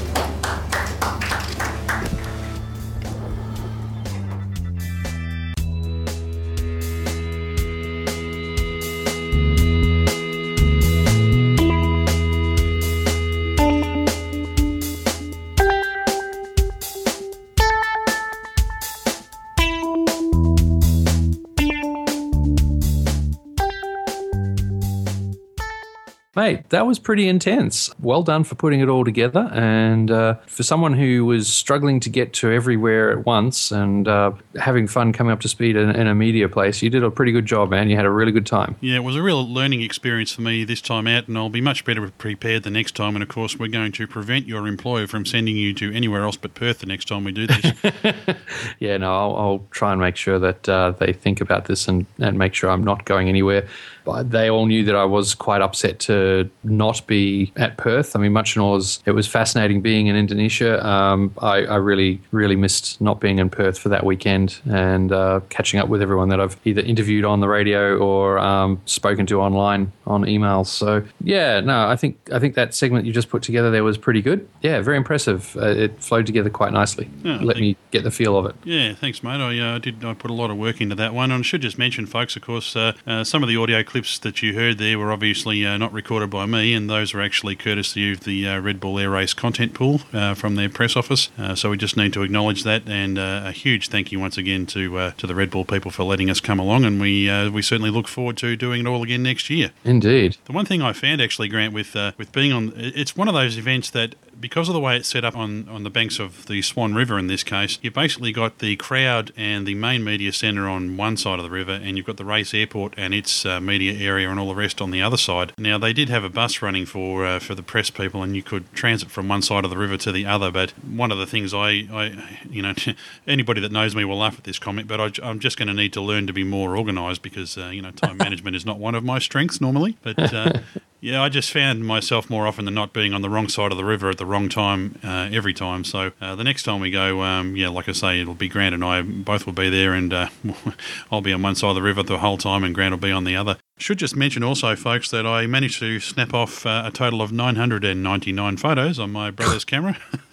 Mate, that was pretty intense. Well done for putting it all together. And uh, for someone who was struggling to get to everywhere at once and uh, having fun coming up to speed in, in a media place, you did a pretty good job, man. You had a really good time. Yeah, it was a real learning experience for me this time out, and I'll be much better prepared the next time. And of course, we're going to prevent your employer from sending you to anywhere else but Perth the next time we do this. yeah, no, I'll, I'll try and make sure that uh, they think about this and, and make sure I'm not going anywhere. But they all knew that I was quite upset to not be at Perth. I mean, much and all it was fascinating being in Indonesia. Um, I, I really, really missed not being in Perth for that weekend and uh, catching up with everyone that I've either interviewed on the radio or um, spoken to online on emails. So yeah, no, I think I think that segment you just put together there was pretty good. Yeah, very impressive. Uh, it flowed together quite nicely. Yeah, Let me get the feel of it. Yeah, thanks, mate. I uh, did. I put a lot of work into that one. And I should just mention, folks, of course, uh, uh, some of the audio clips that you heard there were obviously uh, not recorded by me, and those are actually courtesy of the uh, Red Bull Air Race content pool uh, from their press office. Uh, so we just need to acknowledge that, and uh, a huge thank you once again to uh, to the Red Bull people for letting us come along, and we uh, we certainly look forward to doing it all again next year. Indeed. The one thing I found actually, Grant, with uh, with being on, it's one of those events that because of the way it's set up on, on the banks of the Swan River in this case, you've basically got the crowd and the main media centre on one side of the river, and you've got the race airport and its uh, media area and all the rest on the other side. Now they did have a bus running for uh, for the press people, and you could transit from one side of the river to the other. But one of the things I, I you know, anybody that knows me will laugh at this comment, but I, am just going to need to learn to be more organised because uh, you know time management is not one of my strengths normally. But uh, yeah, I just found myself more often than not being on the wrong side of the river at the wrong time uh, every time. So uh, the next time we go, um, yeah, like I say, it'll be Grant and I both will be there, and uh, I'll be on one side of the river the whole time, and Grant will be on the other. Should just mention also, folks, that I managed to snap off uh, a total of 999 photos on my brother's camera.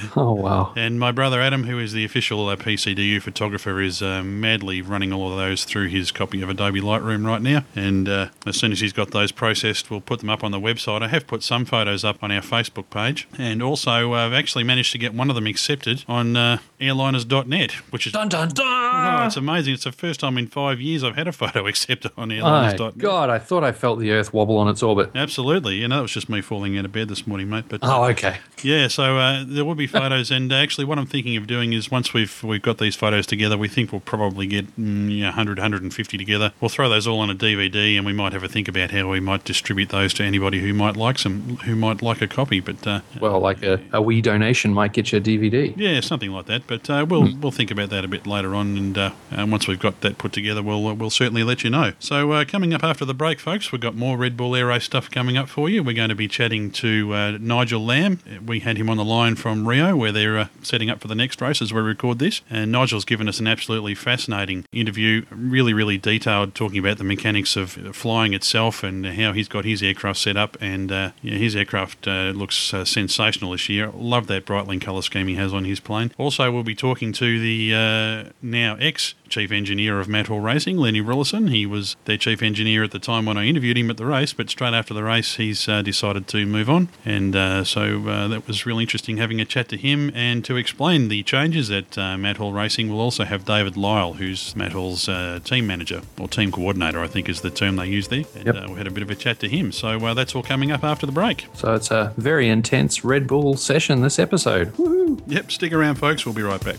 Oh, wow. And my brother Adam, who is the official uh, PCDU photographer, is uh, madly running all of those through his copy of Adobe Lightroom right now. And uh, as soon as he's got those processed, we'll put them up on the website. I have put some photos up on our Facebook page. And also, uh, I've actually managed to get one of them accepted on uh, airliners.net, which is. Dun dun dun! Oh, it's amazing. It's the first time in five years I've had a photo accepted on airliners.net. God, I thought I felt the Earth wobble on its orbit. Absolutely. You know, that was just me falling out of bed this morning, mate. But Oh, okay. yeah, so uh, there will be photos, and uh, actually, what I'm thinking of doing is once we've we've got these photos together, we think we'll probably get mm, yeah, 100, 150 together. We'll throw those all on a DVD, and we might have a think about how we might distribute those to anybody who might like some, who might like a copy. But uh, Well, like a, a wee donation might get you a DVD. yeah, something like that. But uh, we'll we'll think about that a bit later on, and uh, uh, once we've got that put together, we'll uh, we'll certainly let you know. So uh, coming up after the break, folks, we've got more Red Bull Aero stuff coming up for you. We're going to be chatting to uh, Nigel Lamb. We had him on the line from Rio, where they're uh, setting up for the next race as we record this. And Nigel's given us an absolutely fascinating interview, really really detailed, talking about the mechanics of flying itself and how he's got his aircraft set up. And uh, yeah, his aircraft uh, looks uh, sensational this year. Love that Breitling colour scheme he has on his plane. Also, we'll be talking to the uh, now ex chief engineer of Matt Hall Racing, Lenny Rillison. He was their chief engineer at the time when I interviewed him at the race, but straight after the race, he's uh, decided to move on. And uh, so uh, that was really interesting having a chat to him and to explain the changes at uh, Matt Hall Racing. We'll also have David Lyle, who's Matt Hall's uh, team manager, or team coordinator, I think is the term they use there. And Yep. uh, we had a bit of a chat to him. So uh, that's all coming up after the break. So it's a very intense Red Bull session this episode. Yep, stick around, folks. We'll be right back.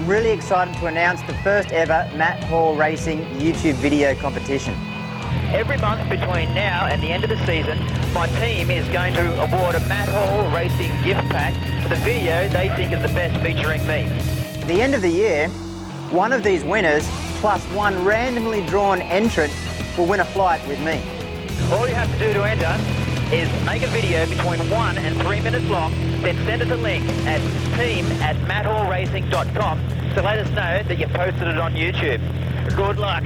I'm really excited to announce the first ever Matt Hall Racing YouTube video competition. Every month between now and the end of the season, my team is going to award a Matt Hall Racing gift pack for the video they think is the best featuring me. At the end of the year, one of these winners plus one randomly drawn entrant will win a flight with me. All you have to do to enter is make a video between one and three minutes long, then send us a link at team at matthallracing.com to let us know that you posted it on YouTube. Good luck.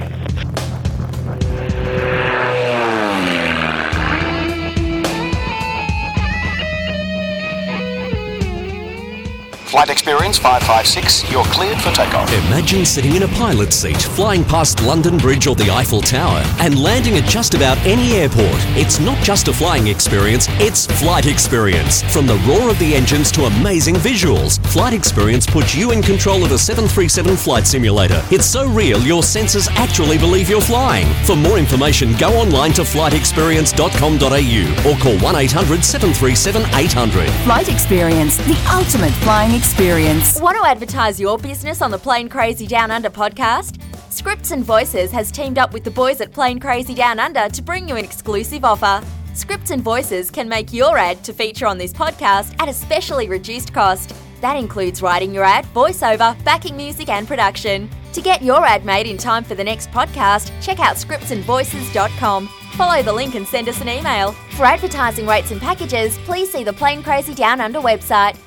Flight Experience 556, you're cleared for takeoff. Imagine sitting in a pilot's seat, flying past London Bridge or the Eiffel Tower, and landing at just about any airport. It's not just a flying experience, it's flight experience. From the roar of the engines to amazing visuals, Flight Experience puts you in control of a 737 flight simulator. It's so real, your senses actually believe you're flying. For more information, go online to flightexperience.com.au or call 1 800 737 800. Flight Experience, the ultimate flying experience. Want to advertise your business on the Plane Crazy Down Under podcast? Scripts and Voices has teamed up with the boys at Plane Crazy Down Under to bring you an exclusive offer. Scripts and Voices can make your ad to feature on this podcast at a specially reduced cost. That includes writing your ad, voiceover, backing music, and production. To get your ad made in time for the next podcast, check out scriptsandvoices.com. Follow the link and send us an email. For advertising rates and packages, please see the Plane Crazy Down Under website.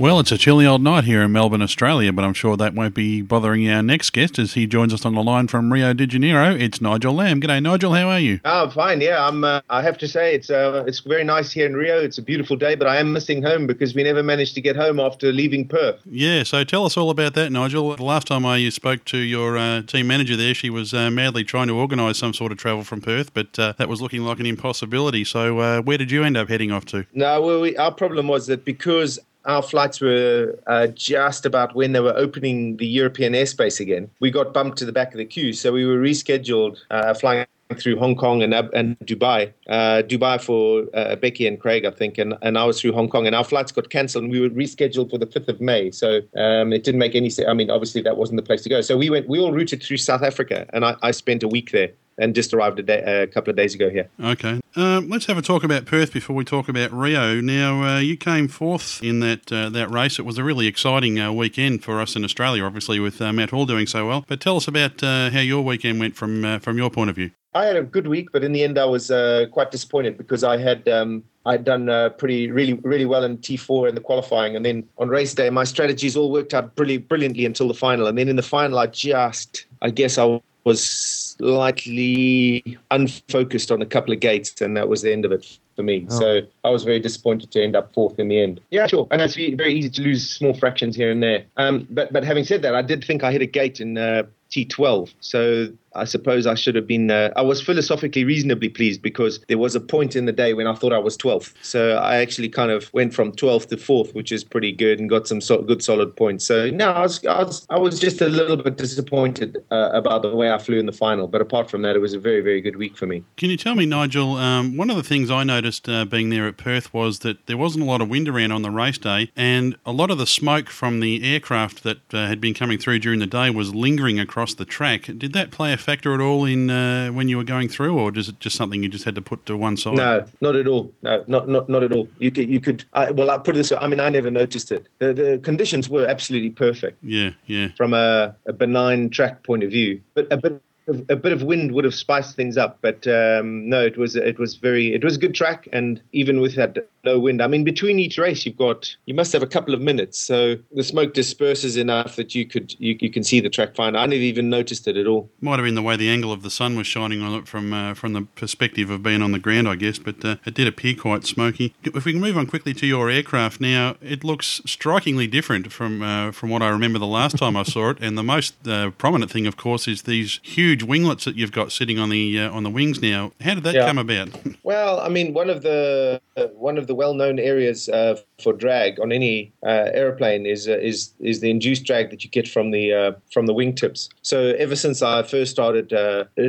Well, it's a chilly old night here in Melbourne, Australia, but I'm sure that won't be bothering our next guest as he joins us on the line from Rio de Janeiro. It's Nigel Lamb. G'day, Nigel. How are you? Oh, fine. Yeah, I'm. Uh, I have to say it's uh, it's very nice here in Rio. It's a beautiful day, but I am missing home because we never managed to get home after leaving Perth. Yeah, so tell us all about that, Nigel. The last time I spoke to your uh, team manager there, she was uh, madly trying to organise some sort of travel from Perth, but uh, that was looking like an impossibility. So, uh, where did you end up heading off to? No, well, we, our problem was that because our flights were uh, just about when they were opening the European airspace again. We got bumped to the back of the queue, so we were rescheduled uh, flying through Hong Kong and, and Dubai. Uh, Dubai for uh, Becky and Craig, I think, and, and I was through Hong Kong, and our flights got cancelled, and we were rescheduled for the 5th of May. So um, it didn't make any sense. I mean, obviously, that wasn't the place to go. So we went, we all routed through South Africa, and I, I spent a week there and just arrived a, day, a couple of days ago here. Okay. Um, let's have a talk about Perth before we talk about Rio. Now, uh, you came fourth in that uh, that race. It was a really exciting uh, weekend for us in Australia, obviously, with uh, Matt Hall doing so well. But tell us about uh, how your weekend went from uh, from your point of view. I had a good week, but in the end, I was quite disappointed because I had um, I'd done uh, pretty, really, really well in T4 in the qualifying, and then on race day, my strategies all worked out brilliant, brilliantly until the final. And then in the final, I just, I guess, I was slightly unfocused on a couple of gates, and that was the end of it for me. Oh. So I was very disappointed to end up fourth in the end. Yeah, sure. And it's very easy to lose small fractions here and there. Um, but but having said that, I did think I hit a gate in uh, T12. So I suppose I should have been. Uh, I was philosophically reasonably pleased because there was a point in the day when I thought I was 12th. So I actually kind of went from 12th to 4th, which is pretty good, and got some so- good solid points. So no, I was, I was, I was just a little bit disappointed uh, about the way I flew in the final. But apart from that, it was a very, very good week for me. Can you tell me, Nigel? Um, one of the things I noticed uh, being there at Perth was that there wasn't a lot of wind around on the race day, and a lot of the smoke from the aircraft that uh, had been coming through during the day was lingering across the track. Did that play a factor at all in uh, when you were going through, or is it just something you just had to put to one side? No, not at all. No, not not not at all. You could you could. I, well, I put it this way. I mean, I never noticed it. The, the conditions were absolutely perfect. Yeah, yeah. From a, a benign track point of view, but a bit a bit of wind would have spiced things up, but um, no, it was it was very it was a good track, and even with that low wind, I mean, between each race, you've got you must have a couple of minutes, so the smoke disperses enough that you could you, you can see the track fine. I never even noticed it at all. Might have been the way the angle of the sun was shining on it from uh, from the perspective of being on the ground, I guess, but uh, it did appear quite smoky. If we can move on quickly to your aircraft now, it looks strikingly different from uh, from what I remember the last time I saw it, and the most uh, prominent thing, of course, is these huge winglets that you've got sitting on the uh, on the wings now. How did that yeah. come about? well, I mean, one of the uh, one of the well-known areas uh, for drag on any uh, airplane is uh, is is the induced drag that you get from the uh, from the wingtips. So ever since I first started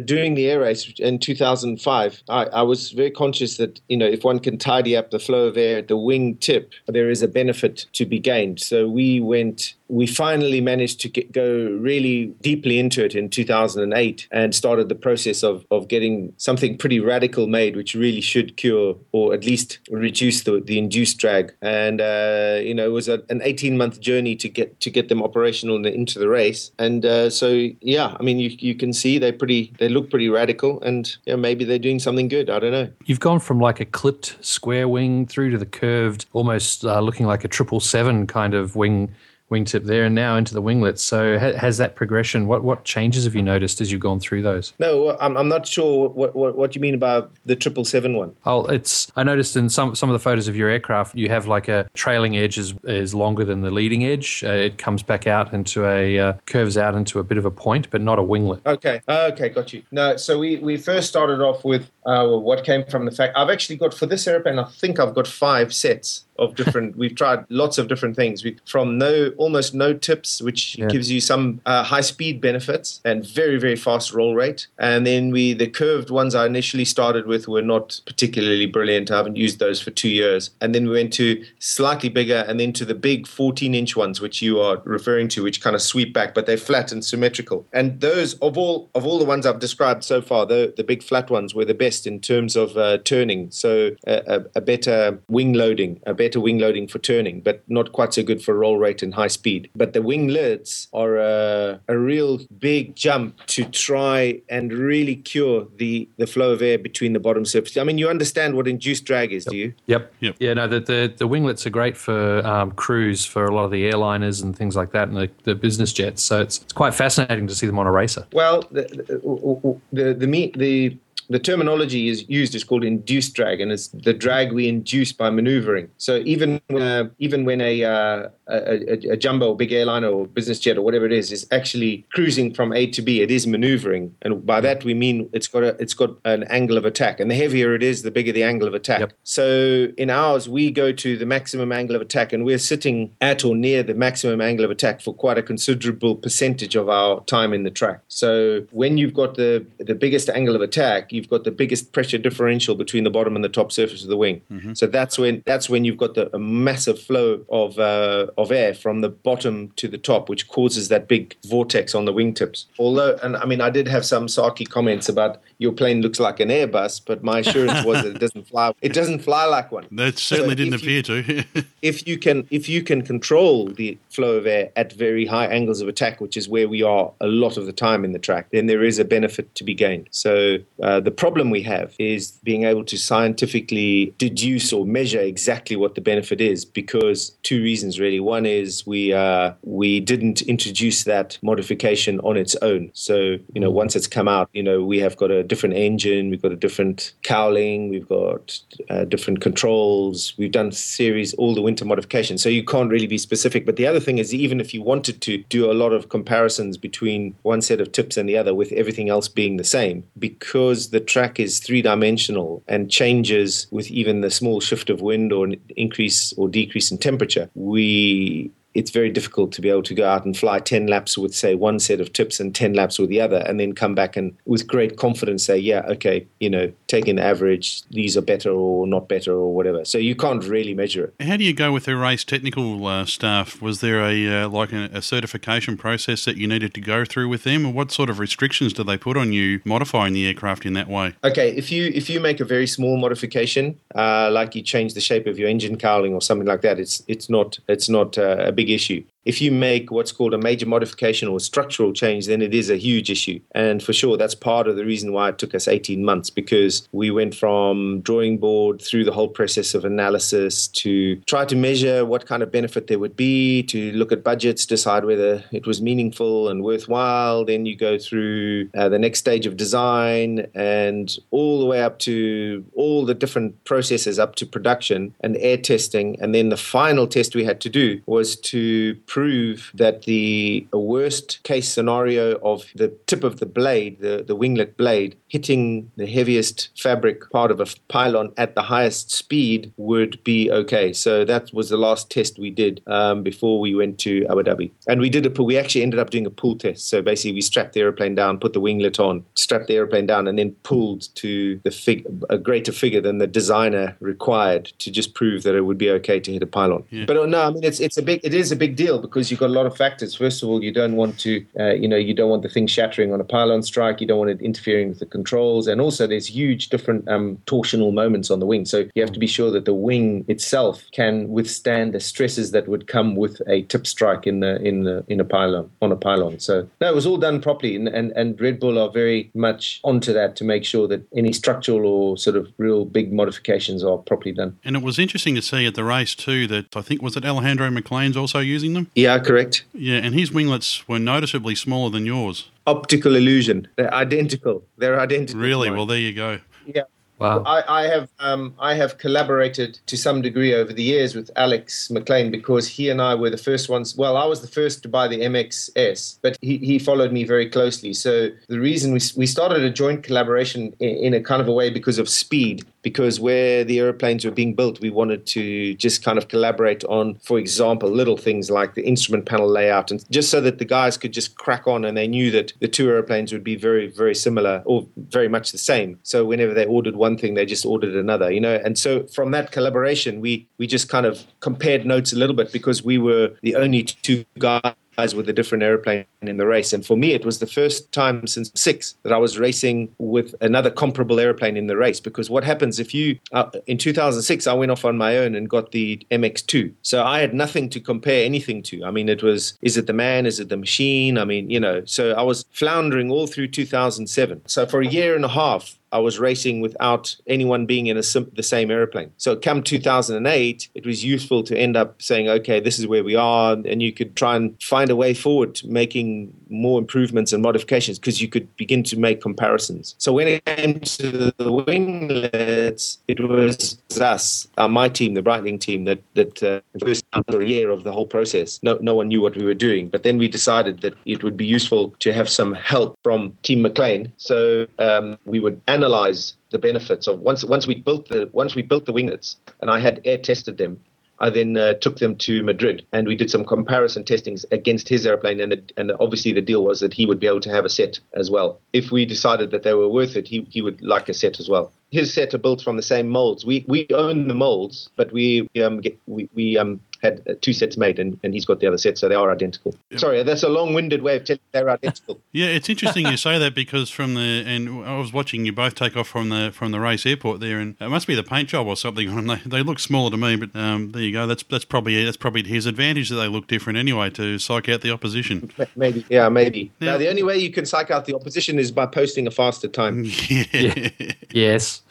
doing the air race in 2005, I, I, was very conscious that you know if one can tidy up the flow of air at the wing tip, there is a benefit to be gained. So we went we finally managed to get, go really deeply into it in 2008 and started the process of, of getting something pretty radical made, which really should cure or at least reduce the, the induced drag. And, uh, you know, it was a, an 18 month journey to get to get them operational the, into the race. And uh, so, yeah, I mean, you, you can see they pretty, they look pretty radical and maybe they're doing something good. I don't know. You've gone from like a clipped square wing through to the curved, almost uh, looking like a triple seven kind of wing wingtip there and now into the winglets. So has that progression? What what changes have you noticed as you've gone through those? No, I'm, I'm not sure what, what, what you mean about the triple seven one. Oh, it's I noticed in some some of the photos of your aircraft, you have like a trailing edge is, is longer than the leading edge. Uh, it comes back out into a uh, curves out into a bit of a point, but not a winglet. Okay, okay, got you. No, so we we first started off with uh, what came from the fact I've actually got for this airplane. I think I've got five sets of different. we've tried lots of different things. We, from no almost no tips, which yeah. gives you some uh, high speed benefits and very very fast roll rate. And then we the curved ones I initially started with were not particularly brilliant. I haven't used those for two years. And then we went to slightly bigger, and then to the big 14 inch ones, which you are referring to, which kind of sweep back, but they're flat and symmetrical. And those of all of all the ones I've described so far, the the big flat ones were the best best in terms of uh, turning. So a, a, a better wing loading, a better wing loading for turning, but not quite so good for roll rate and high speed. But the winglets are a, a real big jump to try and really cure the, the flow of air between the bottom surface. I mean, you understand what induced drag is, do you? Yep. Yep. Yeah. No, the, the the winglets are great for um, crews for a lot of the airliners and things like that, and the, the business jets. So it's it's quite fascinating to see them on a racer. Well, the the the, the, the, the terminology is used is called induced drag, and it's the drag we induce by maneuvering. So even when, uh, even when a, uh, a, a, jumbo, big airliner, or business jet, or whatever it is, is actually cruising from A to B, it is maneuvering, and by that we mean it's got a, it's got an angle of attack, and the heavier it is, the bigger the angle of attack. Yep. So in ours, we go to the maximum angle of attack, and we're sitting at or near the maximum angle of attack for quite a considerable percentage of our time in the track. So when you've got the the biggest angle of attack, you you've got the biggest pressure differential between the bottom and the top surface of the wing. Mm-hmm. So that's when that's when you've got the, a massive flow of uh, of air from the bottom to the top, which causes that big vortex on the wingtips. Although, and I mean, I did have some sarky comments about your plane looks like an Airbus, but my assurance was that it doesn't fly. It doesn't fly like one. That certainly so didn't appear you, to. if you can, if you can control the flow of air at very high angles of attack, which is where we are a lot of the time in the track, then there is a benefit to be gained. So uh, the problem we have is being able to scientifically deduce or measure exactly what the benefit is, because two reasons really. One is we uh, we didn't introduce that modification on its own. So you know, once it's come out, you know, we have got a different engine, we've got a different cowling, we've got uh, different controls. We've done series all the winter modifications, so you can't really be specific. But the other thing is, even if you wanted to do a lot of comparisons between one set of tips and the other, with everything else being the same, because the track is three dimensional and changes with even the small shift of wind or increase or decrease in temperature, we it's very difficult to be able to go out and fly 10 laps with, say, one set of tips and 10 laps with the other, and then come back and with great confidence say, yeah, okay, you know, taking the average, these are better or not better or whatever. So you can't really measure it. How do you go with the race technical uh, staff? Was there a uh, like a, a, certification process that you needed to go through with them, or what sort of restrictions do they put on you modifying the aircraft in that way? Okay, if you if you make a very small modification, uh, like you change the shape of your engine cowling or something like that, it's it's not it's not uh, a big big issue. If you make what's called a major modification or structural change, then it is a huge issue. And for sure, that's part of the reason why it took us 18 months because we went from drawing board through the whole process of analysis to try to measure what kind of benefit there would be, to look at budgets, decide whether it was meaningful and worthwhile. Then you go through uh, the next stage of design and all the way up to all the different processes up to production and air testing. And then the final test we had to do was to prove that the worst case scenario of the tip of the blade, the, the winglet blade, hitting the heaviest fabric part of a pylon at the highest speed would be okay. So that was the last test we did um, before we went to Abu Dhabi. And we did a. We actually ended up doing a pull test. So basically, we strapped the aeroplane down, put the winglet on, strapped the aeroplane down, and then pulled to the fig- a greater figure than the designer required to just prove that it would be okay to hit a pylon. Yeah. But uh, no, I mean it's it's a big it is a big deal because you've got a lot of factors. First of all, you don't want to uh, you know you don't want the thing shattering on a pylon strike. You don't want it interfering with the controls, and also there's huge different um, torsional moments on the wing. So you have to be sure that the wing itself can withstand the stresses that would come with a tip strike in the in the in a pylon on a pylon. So no, it was all done properly, and and, and Red Bull are very much onto that to make sure that any structural or sort of real big modifications are properly done. And it was interesting to see at the race too that I think was it Alejandro Maclean's also using them. Yeah, correct. Yeah, and his winglets were noticeably smaller than yours optical illusion. They're identical. They're identical. Really? Well, there you go. Yeah. Wow. I, I have um, I have collaborated to some degree over the years with Alex Maclean because he and I were the first ones. Well, I was the first to buy the MXS, but he, he followed me very closely. So the reason we, we started a joint collaboration in, in a kind of a way because of speed because where the airplanes were being built, we wanted to just kind of collaborate on, for example, little things like the instrument panel layout, and just so that the guys could just crack on and they knew that the two airplanes would be very, very similar or very much the same. So whenever they ordered one thing, they just ordered another, you know. And so from that collaboration, we we just kind of compared notes a little bit because we were the only two guys guys with a different airplane in the race. And for me, it was the first time since six that I was racing with another comparable airplane in the race. Because what happens if you, uh, in 2006, I went off on my own and got the MX2. So I had nothing to compare anything to. I mean, it was, is it the man? Is it the machine? I mean, you know, so I was floundering all through 2007. So for a year and a half, I was racing without anyone being in sim- the same airplane. So come 2008, it was useful to end up saying, okay, this is where we are, and you could try and find a way forward making more improvements and modifications because you could begin to make comparisons. So when it came to the winglets, it was us, uh, my team, the Breitling team, that that uh, first a year of the whole process, no no one knew what we were doing. But then we decided that it would be useful to have some help from Team Maclean. So um, we would the benefits of once once we built the once we built the winglets and I had air tested them. I then uh, took them to Madrid and we did some comparison testings against his airplane. And, it, and obviously, the deal was that he would be able to have a set as well. If we decided that they were worth it, he, he would like a set as well. His set are built from the same molds. We we own the molds, but we um, get, we, we um, had uh, two sets made, and, and he's got the other set, so they are identical. Sorry, that's a long-winded way of telling they're identical. Yeah, it's interesting you say that because from the and I was watching you both take off from the from the race airport there, and it must be the paint job or something on them. They, they look smaller to me, but um, there you go. That's that's probably that's probably his advantage that they look different anyway to psych out the opposition. Maybe, yeah, maybe. Now, the only way you can psych out the opposition is by posting a faster time. Yeah. yes.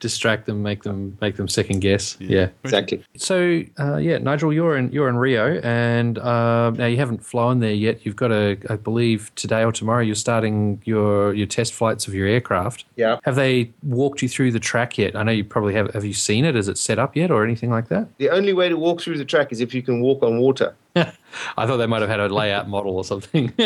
Distract them, make them make them second guess. Yeah, exactly. So uh, yeah, Nigel, you're in you're in Rio, and uh, now you haven't flown there yet. You've got a, I believe, today or tomorrow. You're starting your your test flights of your aircraft. Yeah. Have they walked you through the track yet? I know you probably have. Have you seen it? Is it set up yet, or anything like that? The only way to walk through the track is if you can walk on water. I thought they might have had a layout model or something.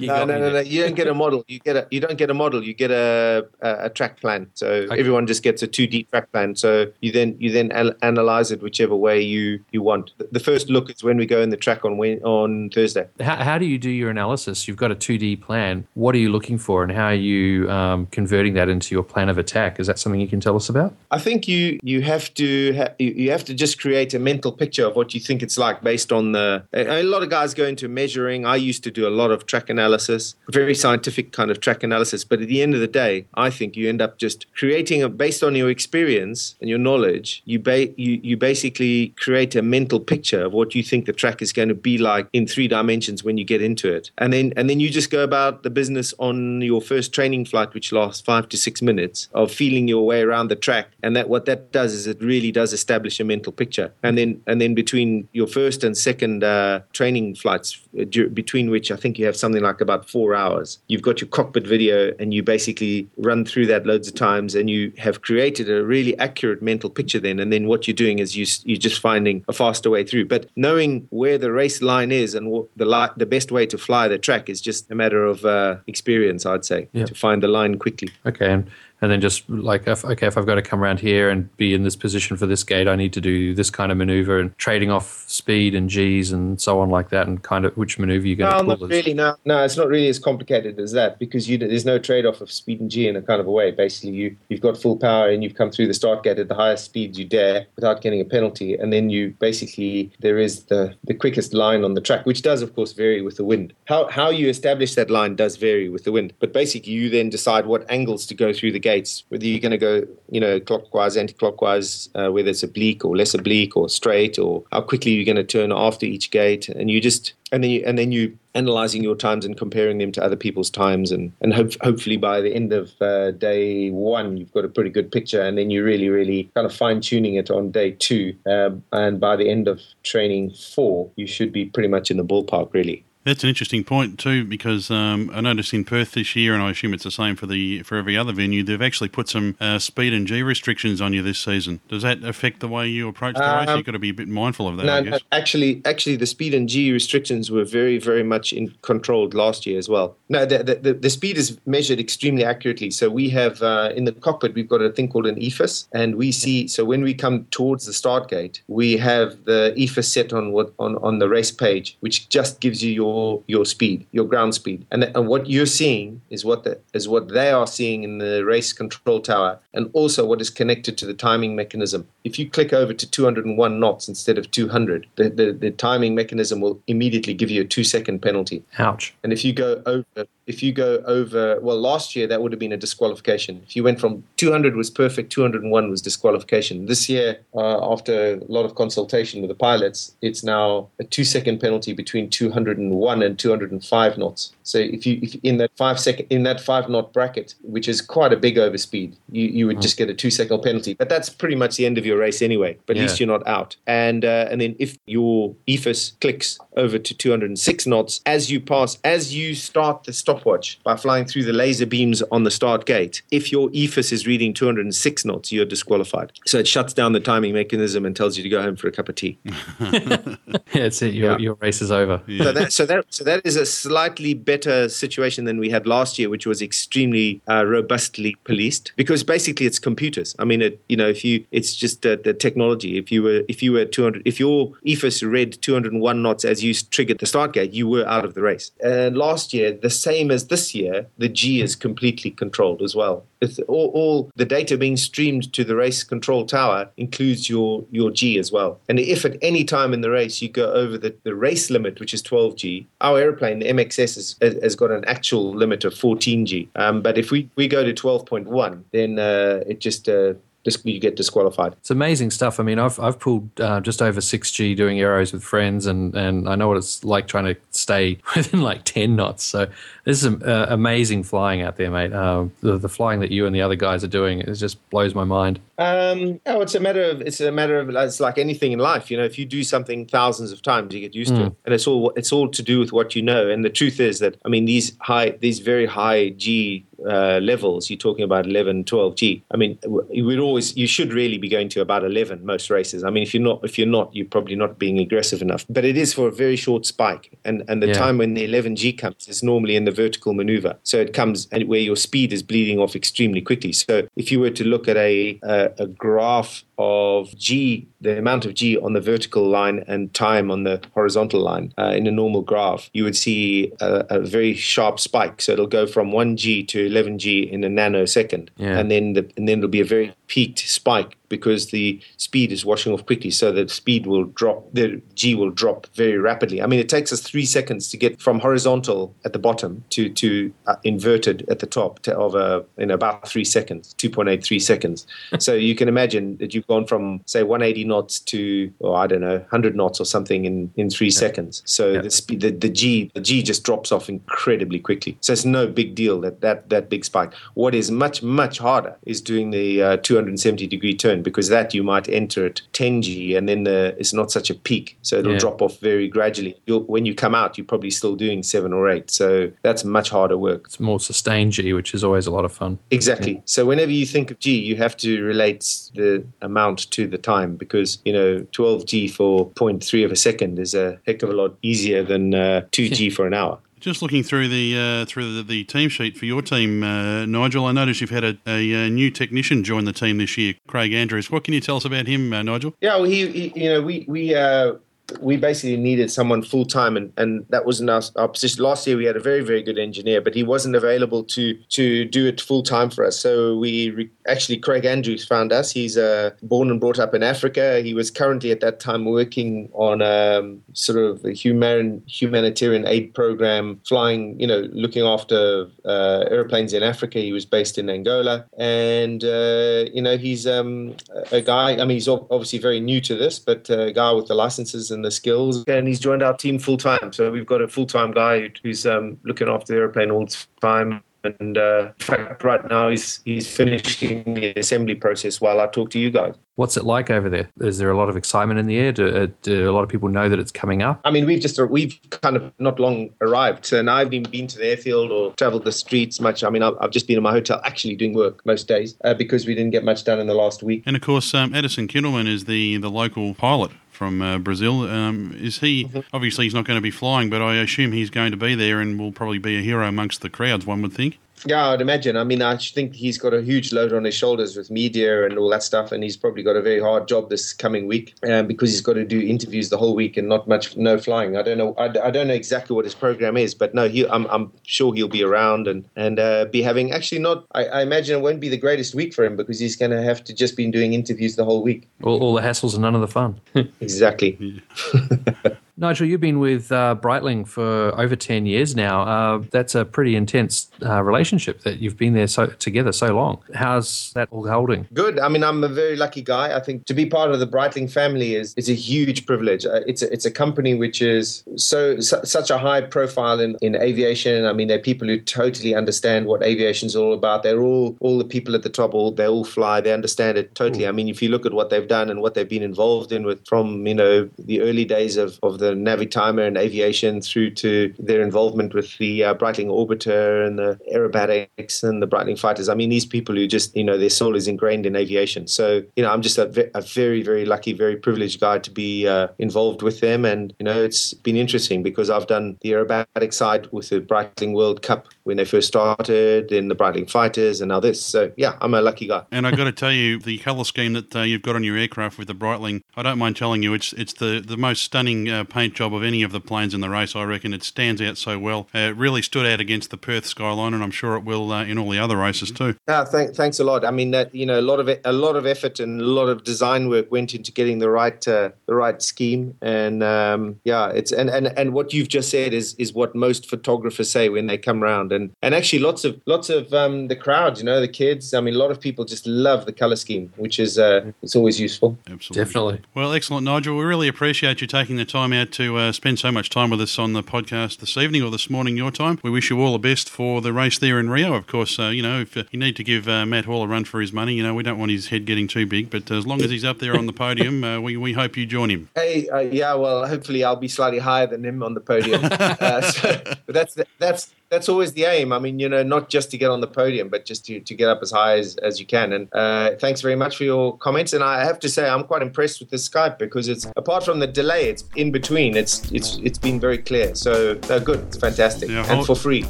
No, no, no, no. You don't get a model. You get a. You don't get a model. You get a a, a track plan. So everyone just gets a two D track plan. So you then you then al- analyze it whichever way you you want. The- first look is when we go in the track on on Thursday. How, how do you do your analysis? You've got a 2D plan. What are you looking for, and how are you um, converting that into your plan of attack? Is that something you can tell us about? I think you you have to ha- you you have to just create a mental picture of what you think it's like based on the. Uh, a, a lot of guys go into measuring. I used to do a lot of track analysis, very scientific kind of track analysis. But at the end of the day, I think you end up just creating a based on your experience and your knowledge. You ba- you you basically create a mental picture of what you think the track is going to be like in three dimensions when you get into it, and then and then you just go about the business on your first training flight, which lasts five to six minutes of feeling your way around the track, and that what that does is it really does establish a mental picture, and then and then between your first and second uh, training flights, uh, between which I think you have something like about four hours, you've got your cockpit video, and you basically run through that loads of times, and you have created a really accurate mental picture then, and then what you're doing is you, you're just finding a faster way through, but knowing where the race line is and what the li- the best way to fly the track is just a matter of uh, experience, I'd say, Yeah. to find the line quickly. Okay, and, and then just like, if, okay, if I've got to come around here and be in this position for this gate, I need to do this kind of maneuver and trading off speed and G's and so on like that, and kind of which maneuver you're going No, to not pull. is- really. No, no, it's not really as complicated as that because you, there's no trade-off of speed and G in a kind of a way. Basically, you you've got full power and you've come through the start gate at the highest speeds you dare without getting a penalty, and then you basically there is the the quickest line on the track, which does of course vary with the wind. How how you establish that line does vary with the wind, but basically you then decide what angles to go through the gates, whether you're going to go you know clockwise, anti-clockwise, uh, whether it's oblique or less oblique or straight, or how quickly you're going to turn after each gate, and you just and then you and then you analyzing your times and comparing them to other people's times. And and hope, hopefully by the end of uh, day one you've got a pretty good picture. And then you're really really kind of fine tuning it on day two. Um, and by the end of training four you should be pretty much in the ballpark really That's an interesting point too, because um, I noticed in Perth this year, and I assume it's the same for the for every other venue. They've actually put some uh, speed and G restrictions on you this season. Does that affect the way you approach the race? Um, You've got to be a bit mindful of that, no, I no, actually, actually, the speed and G restrictions were very, very much in controlled last year as well. No, the the, the, the speed is measured extremely accurately. So we have uh, in the cockpit we've got a thing called an EFIS, and we see. So when we come towards the start gate, we have the EFIS set on what on on the race page, which just gives you your your your speed, your ground speed, and, and what you're seeing is what the, is what they are seeing in the race control tower, and also what is connected to the timing mechanism. If you click over to 201 knots instead of 200, the, the, the timing mechanism will immediately give you a two second penalty. Ouch. And if you go over, if you go over, well, last year that would have been a disqualification. If you went from 200 was perfect, 201 was disqualification. This year, uh, after a lot of consultation with the pilots, it's now a two second penalty between 201 and 205 knots. So if you if in that five second in that five knot bracket, which is quite a big overspeed, you, you would just get a two second penalty. But that's pretty much the end of your race anyway. But at least you're not out. And uh, and then if your EFIS clicks over to 206 knots as you pass, as you start the stopwatch by flying through the laser beams on the start gate, if your EFIS is reading 206 knots, you're disqualified. So it shuts down the timing mechanism and tells you to go home for a cup of tea. yeah, that's it. Your, your race is over. So that so that so that is a slightly better situation than we had last year, which was extremely uh, robustly policed because basically it's computers. I mean, it, you know, if you it's just uh, the technology. If you were if you were 200 if your EFIS read 201 knots as you triggered the start gate, you were out of the race. And last year, the same as this year, the G is completely controlled as well. All, all the data being streamed to the race control tower includes your your G as well. And if at any time in the race you go over the, the race limit, which is 12G, our airplane, the MXS, has, has got an actual limit of 14G. Um, but if we, we go to 12.1, then uh, it just uh, you get disqualified. It's amazing stuff. I mean, I've I've pulled uh, just over six G doing arrows with friends, and and I know what it's like trying to stay within like ten knots. So this is uh, amazing flying out there, mate. Uh, the, the flying that you and the other guys are doing it just blows my mind. Um, oh, it's a matter of it's a matter of it's like anything in life. You know, if you do something thousands of times, you get used to Mm. it, and it's all it's all to do with what you know. And the truth is that I mean these high these very high G uh, levels. You're talking about 11, 12 G. I mean, w- you would always you should really be going to about 11 most races. I mean, if you're not if you're not, you're probably not being aggressive enough. But it is for a very short spike, and and the Yeah. time when the 11 G comes is normally in the vertical maneuver. So it comes and where your speed is bleeding off extremely quickly. So if you were to look at a a, a graph of G, the amount of G on the vertical line and time on the horizontal line uh, in a normal graph, you would see a, a very sharp spike. So it'll go from 1G to 11G in a nanosecond. Yeah. And then the, and then it'll be a very peaked spike because the speed is washing off quickly. So the speed will drop, the G will drop very rapidly. I mean, it takes us three seconds to get from horizontal at the bottom to, to uh, inverted at the top to, of a, in about three seconds, 2.83 seconds. so you can imagine that you've gone from, say, 180 knots to, or I don't know, 100 knots or something in, in three seconds. So the, speed, the, the G, the G just drops off incredibly quickly. So it's no big deal that that, that big spike. What is much, much harder is doing the uh, 270 degree turn because that you might enter at 10G and then the, it's not such a peak. So it'll Yeah. drop off very gradually. You'll, when you come out, you're probably still doing seven or eight. So that's much harder work. It's more sustained G, which is always a lot of fun. Exactly. So whenever you think of G, you have to relate the amount to the time because, you know, 12G for 0.3 of a second is a heck of a lot easier than uh, 2G for an hour. Just looking through the uh, through the, the team sheet for your team, uh, Nigel. I noticed you've had a, a, uh new technician join the team this year, Craig Andrews. What can you tell us about him, uh, Nigel? Yeah, well, he, he you know, we we uh, we basically needed someone full time, and, and that wasn't our, our position. Last year, we had a very very good engineer, but he wasn't available to to do it full time for us. So we re- actually Craig Andrews found us. He's uh, born and brought up in Africa. He was currently at that time working on um, sort of a human humanitarian aid program, flying, you know, looking after uh, airplanes in Africa. He was based in Angola, and uh, you know, he's um, a guy. I mean, he's obviously very new to this, but a guy with the licenses and the skills, and he's joined our team full time. So we've got a full time guy who's um, looking after the airplane all the time. And uh, in fact, right now he's he's finishing the assembly process while I talk to you guys. What's it like over there? Is there a lot of excitement in the air? Do, uh, do a lot of people know that it's coming up? I mean, we've just we've kind of not long arrived, so now I haven't even been to the airfield or travelled the streets much. I mean, I've, I've just been in my hotel, actually doing work most days uh, because we didn't get much done in the last week. And of course, um, Adilson Kindlemann is the, the local pilot from uh, Brazil. Um, is he obviously he's not going to be flying, but I assume he's going to be there and will probably be a hero amongst the crowds. One would think. Yeah, I'd imagine. I mean, I think he's got a huge load on his shoulders with media and all that stuff, and he's probably got a very hard job this coming week um, because he's got to do interviews the whole week and not much no flying. I don't know. I, I don't know exactly what his program is, but no, he, I'm, I'm sure he'll be around and and uh, be having actually not. I, I imagine it won't be the greatest week for him because he's going to have to just be doing interviews the whole week. All, all the hassles and none of the fun. exactly. Nigel, you've been with uh, Breitling for over 10 years now. Uh, that's a pretty intense uh, relationship that you've been there so together so long. How's that all holding? Good. I mean, I'm a very lucky guy. I think to be part of the Breitling family is is a huge privilege. Uh, it's a, it's a company which is so su- such a high profile in, in aviation. I mean, they're people who totally understand what aviation is all about. They're all all the people at the top. All they all fly. They understand it totally. I mean, if you look at what they've done and what they've been involved in with from you know the early days of of the Navitimer and aviation through to their involvement with the uh, Breitling Orbiter and the aerobatics and the Breitling fighters. I mean, these people who just, you know, their soul is ingrained in aviation. So, you know, I'm just a, ve- a very, very lucky, very privileged guy to be uh, involved with them. And, you know, it's been interesting because I've done the aerobatic side with the Breitling World Cup when they first started, then the Breitling Fighters, and now this. So, yeah, I'm a lucky guy. And I've got to tell you, the colour scheme that uh, you've got on your aircraft with the Breitling, I don't mind telling you, it's it's the, the most stunning uh, paint job of any of the planes in the race, I reckon. It stands out so well. Uh, it really stood out against the Perth skyline, and I'm sure it will uh, in all the other races too. Yeah, thank, thanks a lot. I mean, that you know, a lot of it, a lot of effort and a lot of design work went into getting the right uh, the right scheme, and um, yeah, it's and, and and what you've just said is is what most photographers say when they come around, and and actually lots of lots of um, the crowd, you know, the kids. I mean, a lot of people just love the color scheme, which is uh, it's always useful. Absolutely. Definitely. Well, excellent, Nigel. We really appreciate you taking the time out to uh, spend so much time with us on the podcast this evening or this morning, your time. We wish you all the best for the race there in Rio. Of course, uh, you know, if uh, you need to give uh, Matt Hall a run for his money, you know, we don't want his head getting too big, but as long as he's up there on the podium, uh, we, we hope you join him. Hey, uh, yeah, well, hopefully I'll be slightly higher than him on the podium. uh, so, but that's that's that's always the aim. I mean, you know, not just to get on the podium, but just to, to get up as high as, as you can. And uh, thanks very much for your comments. And I have to say, I'm quite impressed with this Skype because it's apart from the delay, it's in between. It's it's it's been very clear. So uh, good, it's fantastic, Yeah, and for free.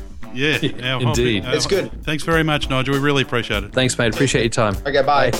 Yeah, our whole Indeed. bit- our- It's good. Thanks very much, Nigel. We really appreciate it. Thanks, mate. Appreciate your time. Okay, bye.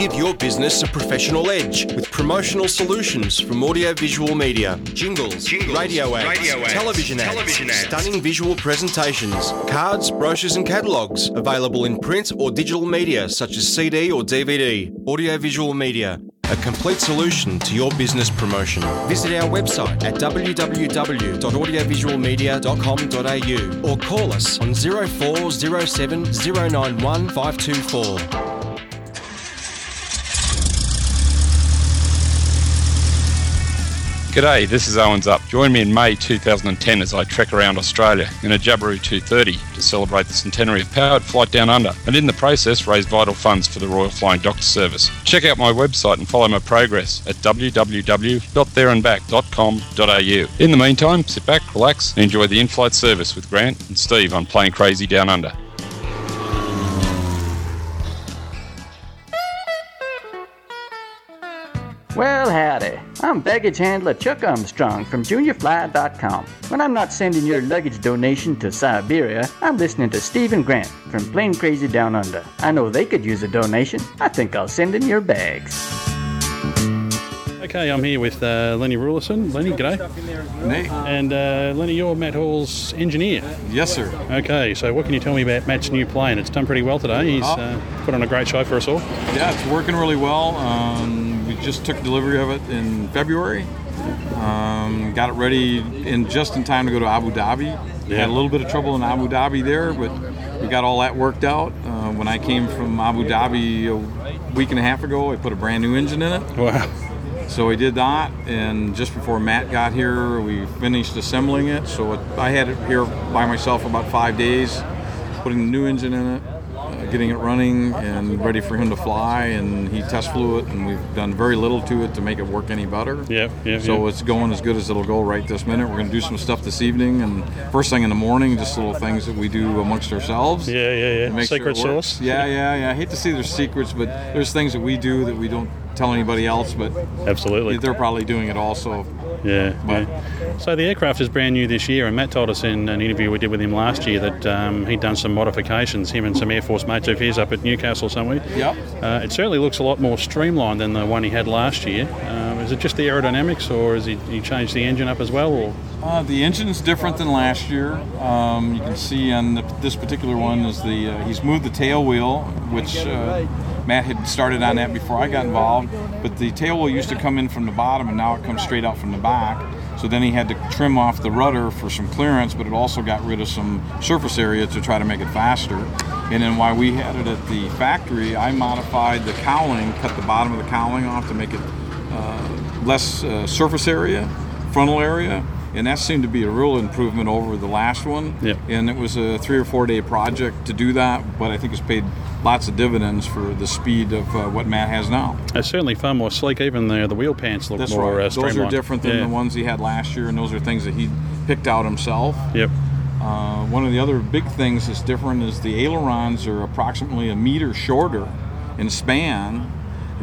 Give your business a professional edge with promotional solutions from audiovisual media, jingles, radio, ads, radio ads, television, ads, television ads. stunning visual presentations, cards, brochures, and catalogues available in print or digital media such as CD or DVD. Audiovisual media. A complete solution to your business promotion. Visit our website at www.audiovisualmedia.com.au or call us on 0407 091 524. G'day, this is Owen Zupp. Join me in May 2010 as I trek around Australia in a Jabiru 230 to celebrate the centenary of Powered Flight Down Under and in the process raise vital funds for the Royal Flying Doctor Service. Check out my website and follow my progress at www.thereandback.com.au. In the meantime, sit back, relax and enjoy the in-flight service with Grant and Steve on Plane Crazy Down Under. Well, howdy. I'm baggage handler Chuck Armstrong from JuniorFly.com. When I'm not sending your luggage donation to Siberia, I'm listening to Stephen Grant from Plane Crazy Down Under. I know they could use a donation. I think I'll send in your bags. Okay, I'm here with uh, Lenny Rulison. Lenny, g'day. Hey. And uh, Lenny, you're Matt Hall's engineer. Yes, sir. Okay, so what can you tell me about Matt's new plane? It's done pretty well today. He's Oh. uh, put on a great show for us all. Yeah, it's working really well. Um, we just took delivery of it in February. Um, got it ready in just in time to go to Abu Dhabi. Yeah. had a little bit of trouble in Abu Dhabi there, but we got all that worked out. Uh, when I came from Abu Dhabi a week and a half ago, I put a brand new engine in it. Wow. So we did that, and just before Matt got here, we finished assembling it. So it, I had it here by myself for about five days, putting the new engine in it, uh, getting it running, and ready for him to fly. And he test flew it, and we've done very little to it to make it work any better. Yep, yep, So yep. it's going as good as it'll go right this minute. We're going to do some stuff this evening, and first thing in the morning, just little things that we do amongst ourselves. Yeah, yeah, yeah. make sure Secret it works. sauce. Yeah, yeah, yeah. I hate to say there's secrets, but there's things that we do that we don't tell anybody else, but absolutely they're probably doing it also. Yeah, yeah. So the aircraft is brand new this year, and Matt told us in an interview we did with him last year that um, he'd done some modifications, him and some Air Force mates of his up at Newcastle somewhere. Yep. Uh, it certainly looks a lot more streamlined than the one he had last year. Um, is it just the aerodynamics, or has he, he changed the engine up as well? Or Uh, the engine's different than last year. Um, you can see on the, this particular one is the uh, he's moved the tail wheel, which uh, Matt had started on that before I got involved. But the tail wheel used to come in from the bottom, and now it comes straight out from the back. So then he had to trim off the rudder for some clearance, but it also got rid of some surface area to try to make it faster. And then while we had it at the factory, I modified the cowling, cut the bottom of the cowling off to make it less uh, surface area, frontal area, and that seemed to be a real improvement over the last one. Yep. And it was a three or four day project to do that, but I think it's paid lots of dividends for the speed of uh, what Matt has now. it's certainly far more sleek. Even the the wheel pants look That's more right. uh, those are different than Yeah. the ones he had last year, and those are things that he picked out himself. Yep. Uh, one of the other big things that's different is the ailerons are approximately a meter shorter in span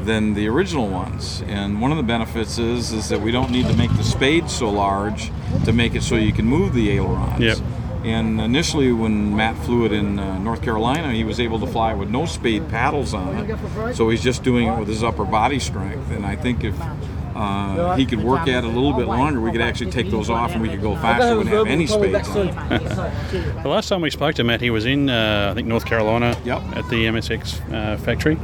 than the original ones. And one of the benefits is is that we don't need to make the spade so large to make it so you can move the ailerons. Yep. And initially, when Matt flew it in uh, North Carolina, he was able to fly with no spade paddles on it. So he's just doing it with his upper body strength. And I think if uh, he could work at it a little bit longer, we could actually take those off and we could go faster wouldn't have any spades on it. The last time we spoke to Matt, he was in, uh, I think, North Carolina Yep. at the MXS uh, factory.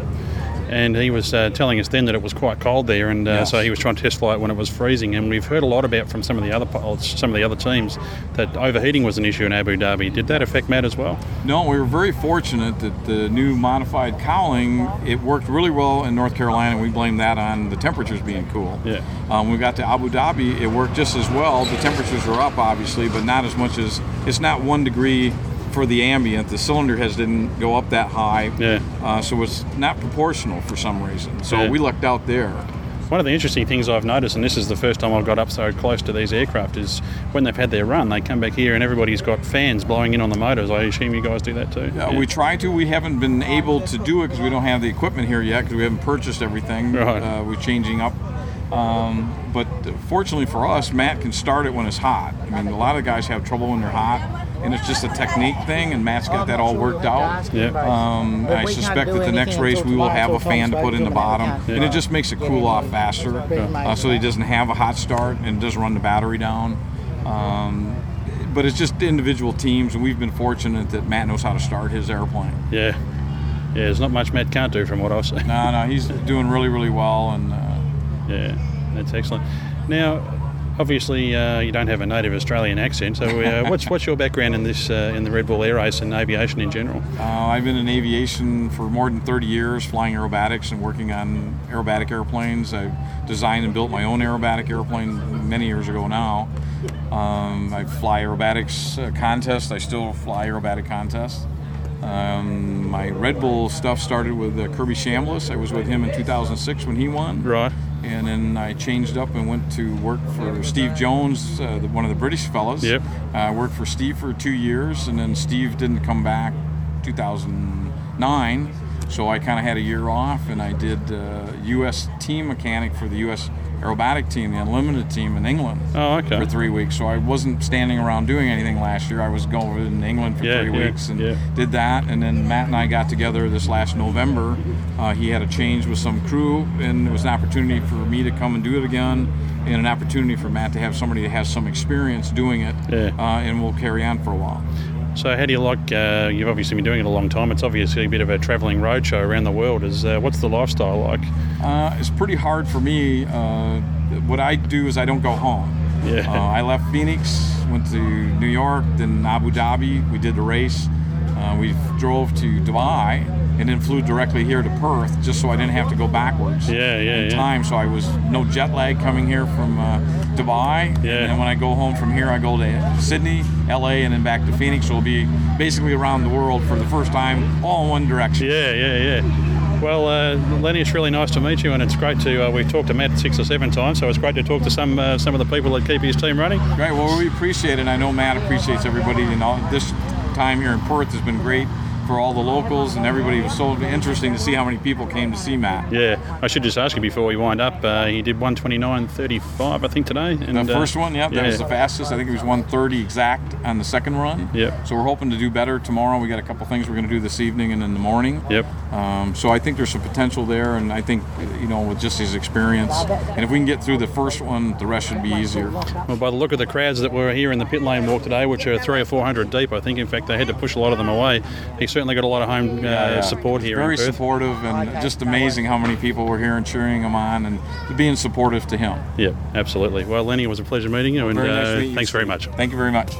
And he was uh, telling us then that it was quite cold there, and uh, Yes. so he was trying to test fly it when it was freezing. And we've heard a lot about from some of the other some of the other teams, that overheating was an issue in Abu Dhabi. Did that affect Matt as well? No, we were very fortunate that the new modified cowling it worked really well in North Carolina. We blame that on the temperatures being cool. Yeah. Um, we got to Abu Dhabi, it worked just as well. The temperatures were up, obviously, but not as much as it's not one degree for the ambient. The cylinder heads didn't go up that high, Yeah. uh, so it's not proportional for some reason. So Yeah. we lucked out there. One of the interesting things I've noticed, and this is the first time I've got up so close to these aircraft, is when they've had their run, they come back here and everybody's got fans blowing in on the motors. I assume you guys do that too. Yeah, we try to. We haven't been able to do it because we don't have the equipment here yet because we haven't purchased everything. Right. Uh, we're changing up. Um, but fortunately for us, Matt can start it when it's hot. I mean, a lot of guys have trouble when they're hot, and it's just a technique thing, and Matt's got that all worked out. Yeah. Um, I suspect that the next race we will have a fan to put in the bottom, and it just makes it cool off faster uh, so he doesn't have a hot start and doesn't run the battery down. Um, but it's just individual teams, and we've been fortunate that Matt knows how to start his airplane. Yeah. Yeah, there's not much Matt can't do from what I've seen. No, no, he's doing really, really well, and uh, Yeah, that's excellent. Now, obviously, uh, you don't have a native Australian accent. So, uh, what's what's your background in this uh, in the Red Bull Air Race and aviation in general? uh, I've been in aviation for more than 30 years, flying aerobatics and working on aerobatic airplanes. I designed and built my own aerobatic airplane many years ago now. Um, I fly aerobatics uh, contests. I still fly aerobatic contests. Um, my Red Bull stuff started with uh, Kirby Chambliss. I was with him in 2006 when he won. Right. And then I changed up and went to work for Steve Jones, uh, the, one of the British fellas. Yep. I worked for Steve for two years, and then Steve didn't come back 2009. So I kind of had a year off, and I did uh, U.S. team mechanic for the U.S. aerobatic team, the unlimited team in England. Oh, okay. For three weeks. So I wasn't standing around doing anything last year. I was going in England for Yeah, three yeah, weeks and yeah. did that. And then Matt and I got together this last November. Uh, he had a change with some crew, and it was an opportunity for me to come and do it again, and an opportunity for Matt to have somebody that has some experience doing it, uh, and we'll carry on for a while. So, how do you like? Uh, you've obviously been doing it a long time. It's obviously a bit of a travelling roadshow around the world. Is uh, what's the lifestyle like? Uh, it's pretty hard for me. Uh, what I do is I don't go home. Yeah. Uh, I left Phoenix, went to New York, then Abu Dhabi. We did the race. Uh, we drove to Dubai and then flew directly here to Perth, just so I didn't have to go backwards. Yeah, yeah, in yeah. time. So I was no jet lag coming here from uh, Dubai. Yeah. And when I go home from here, I go to Sydney, LA, and then back to Phoenix. So it'll be basically around the world for the first time, all in one direction. Yeah, yeah, yeah. Well, uh, Lenny, it's really nice to meet you, and it's great to. Uh, we've talked to Matt six or seven times, so it's great to talk to some uh, some of the people that keep his team running. Great. Well, we appreciate it. I know Matt appreciates everybody. And all this time here in Perth has been great for all the locals and everybody. It was so interesting to see how many people came to see Matt. Yeah, I should just ask you before we wind up. Uh, he did 129.35, I think, today. And the first uh, one, yeah, that was the fastest. I think it was 130 exact on the second run. Yep. So we're hoping to do better tomorrow. We got a couple things we're going to do this evening and in the morning. Yep. Um, so I think there's some potential there, and I think you know with just his experience, and if we can get through the first one, the rest should be easier. Well, by the look of the crowds that were here in the pit lane walk today, which are three or four hundred deep, I think in fact they had to push a lot of them away. He certainly got a lot of home uh, Yeah, yeah. support here. Very in Perth. supportive, and just amazing how many people were here and cheering him on and being supportive to him. Yeah, absolutely. Well, Lenny, it was a pleasure meeting you, and Very nice uh, meet you, thanks very much. Thank you very much.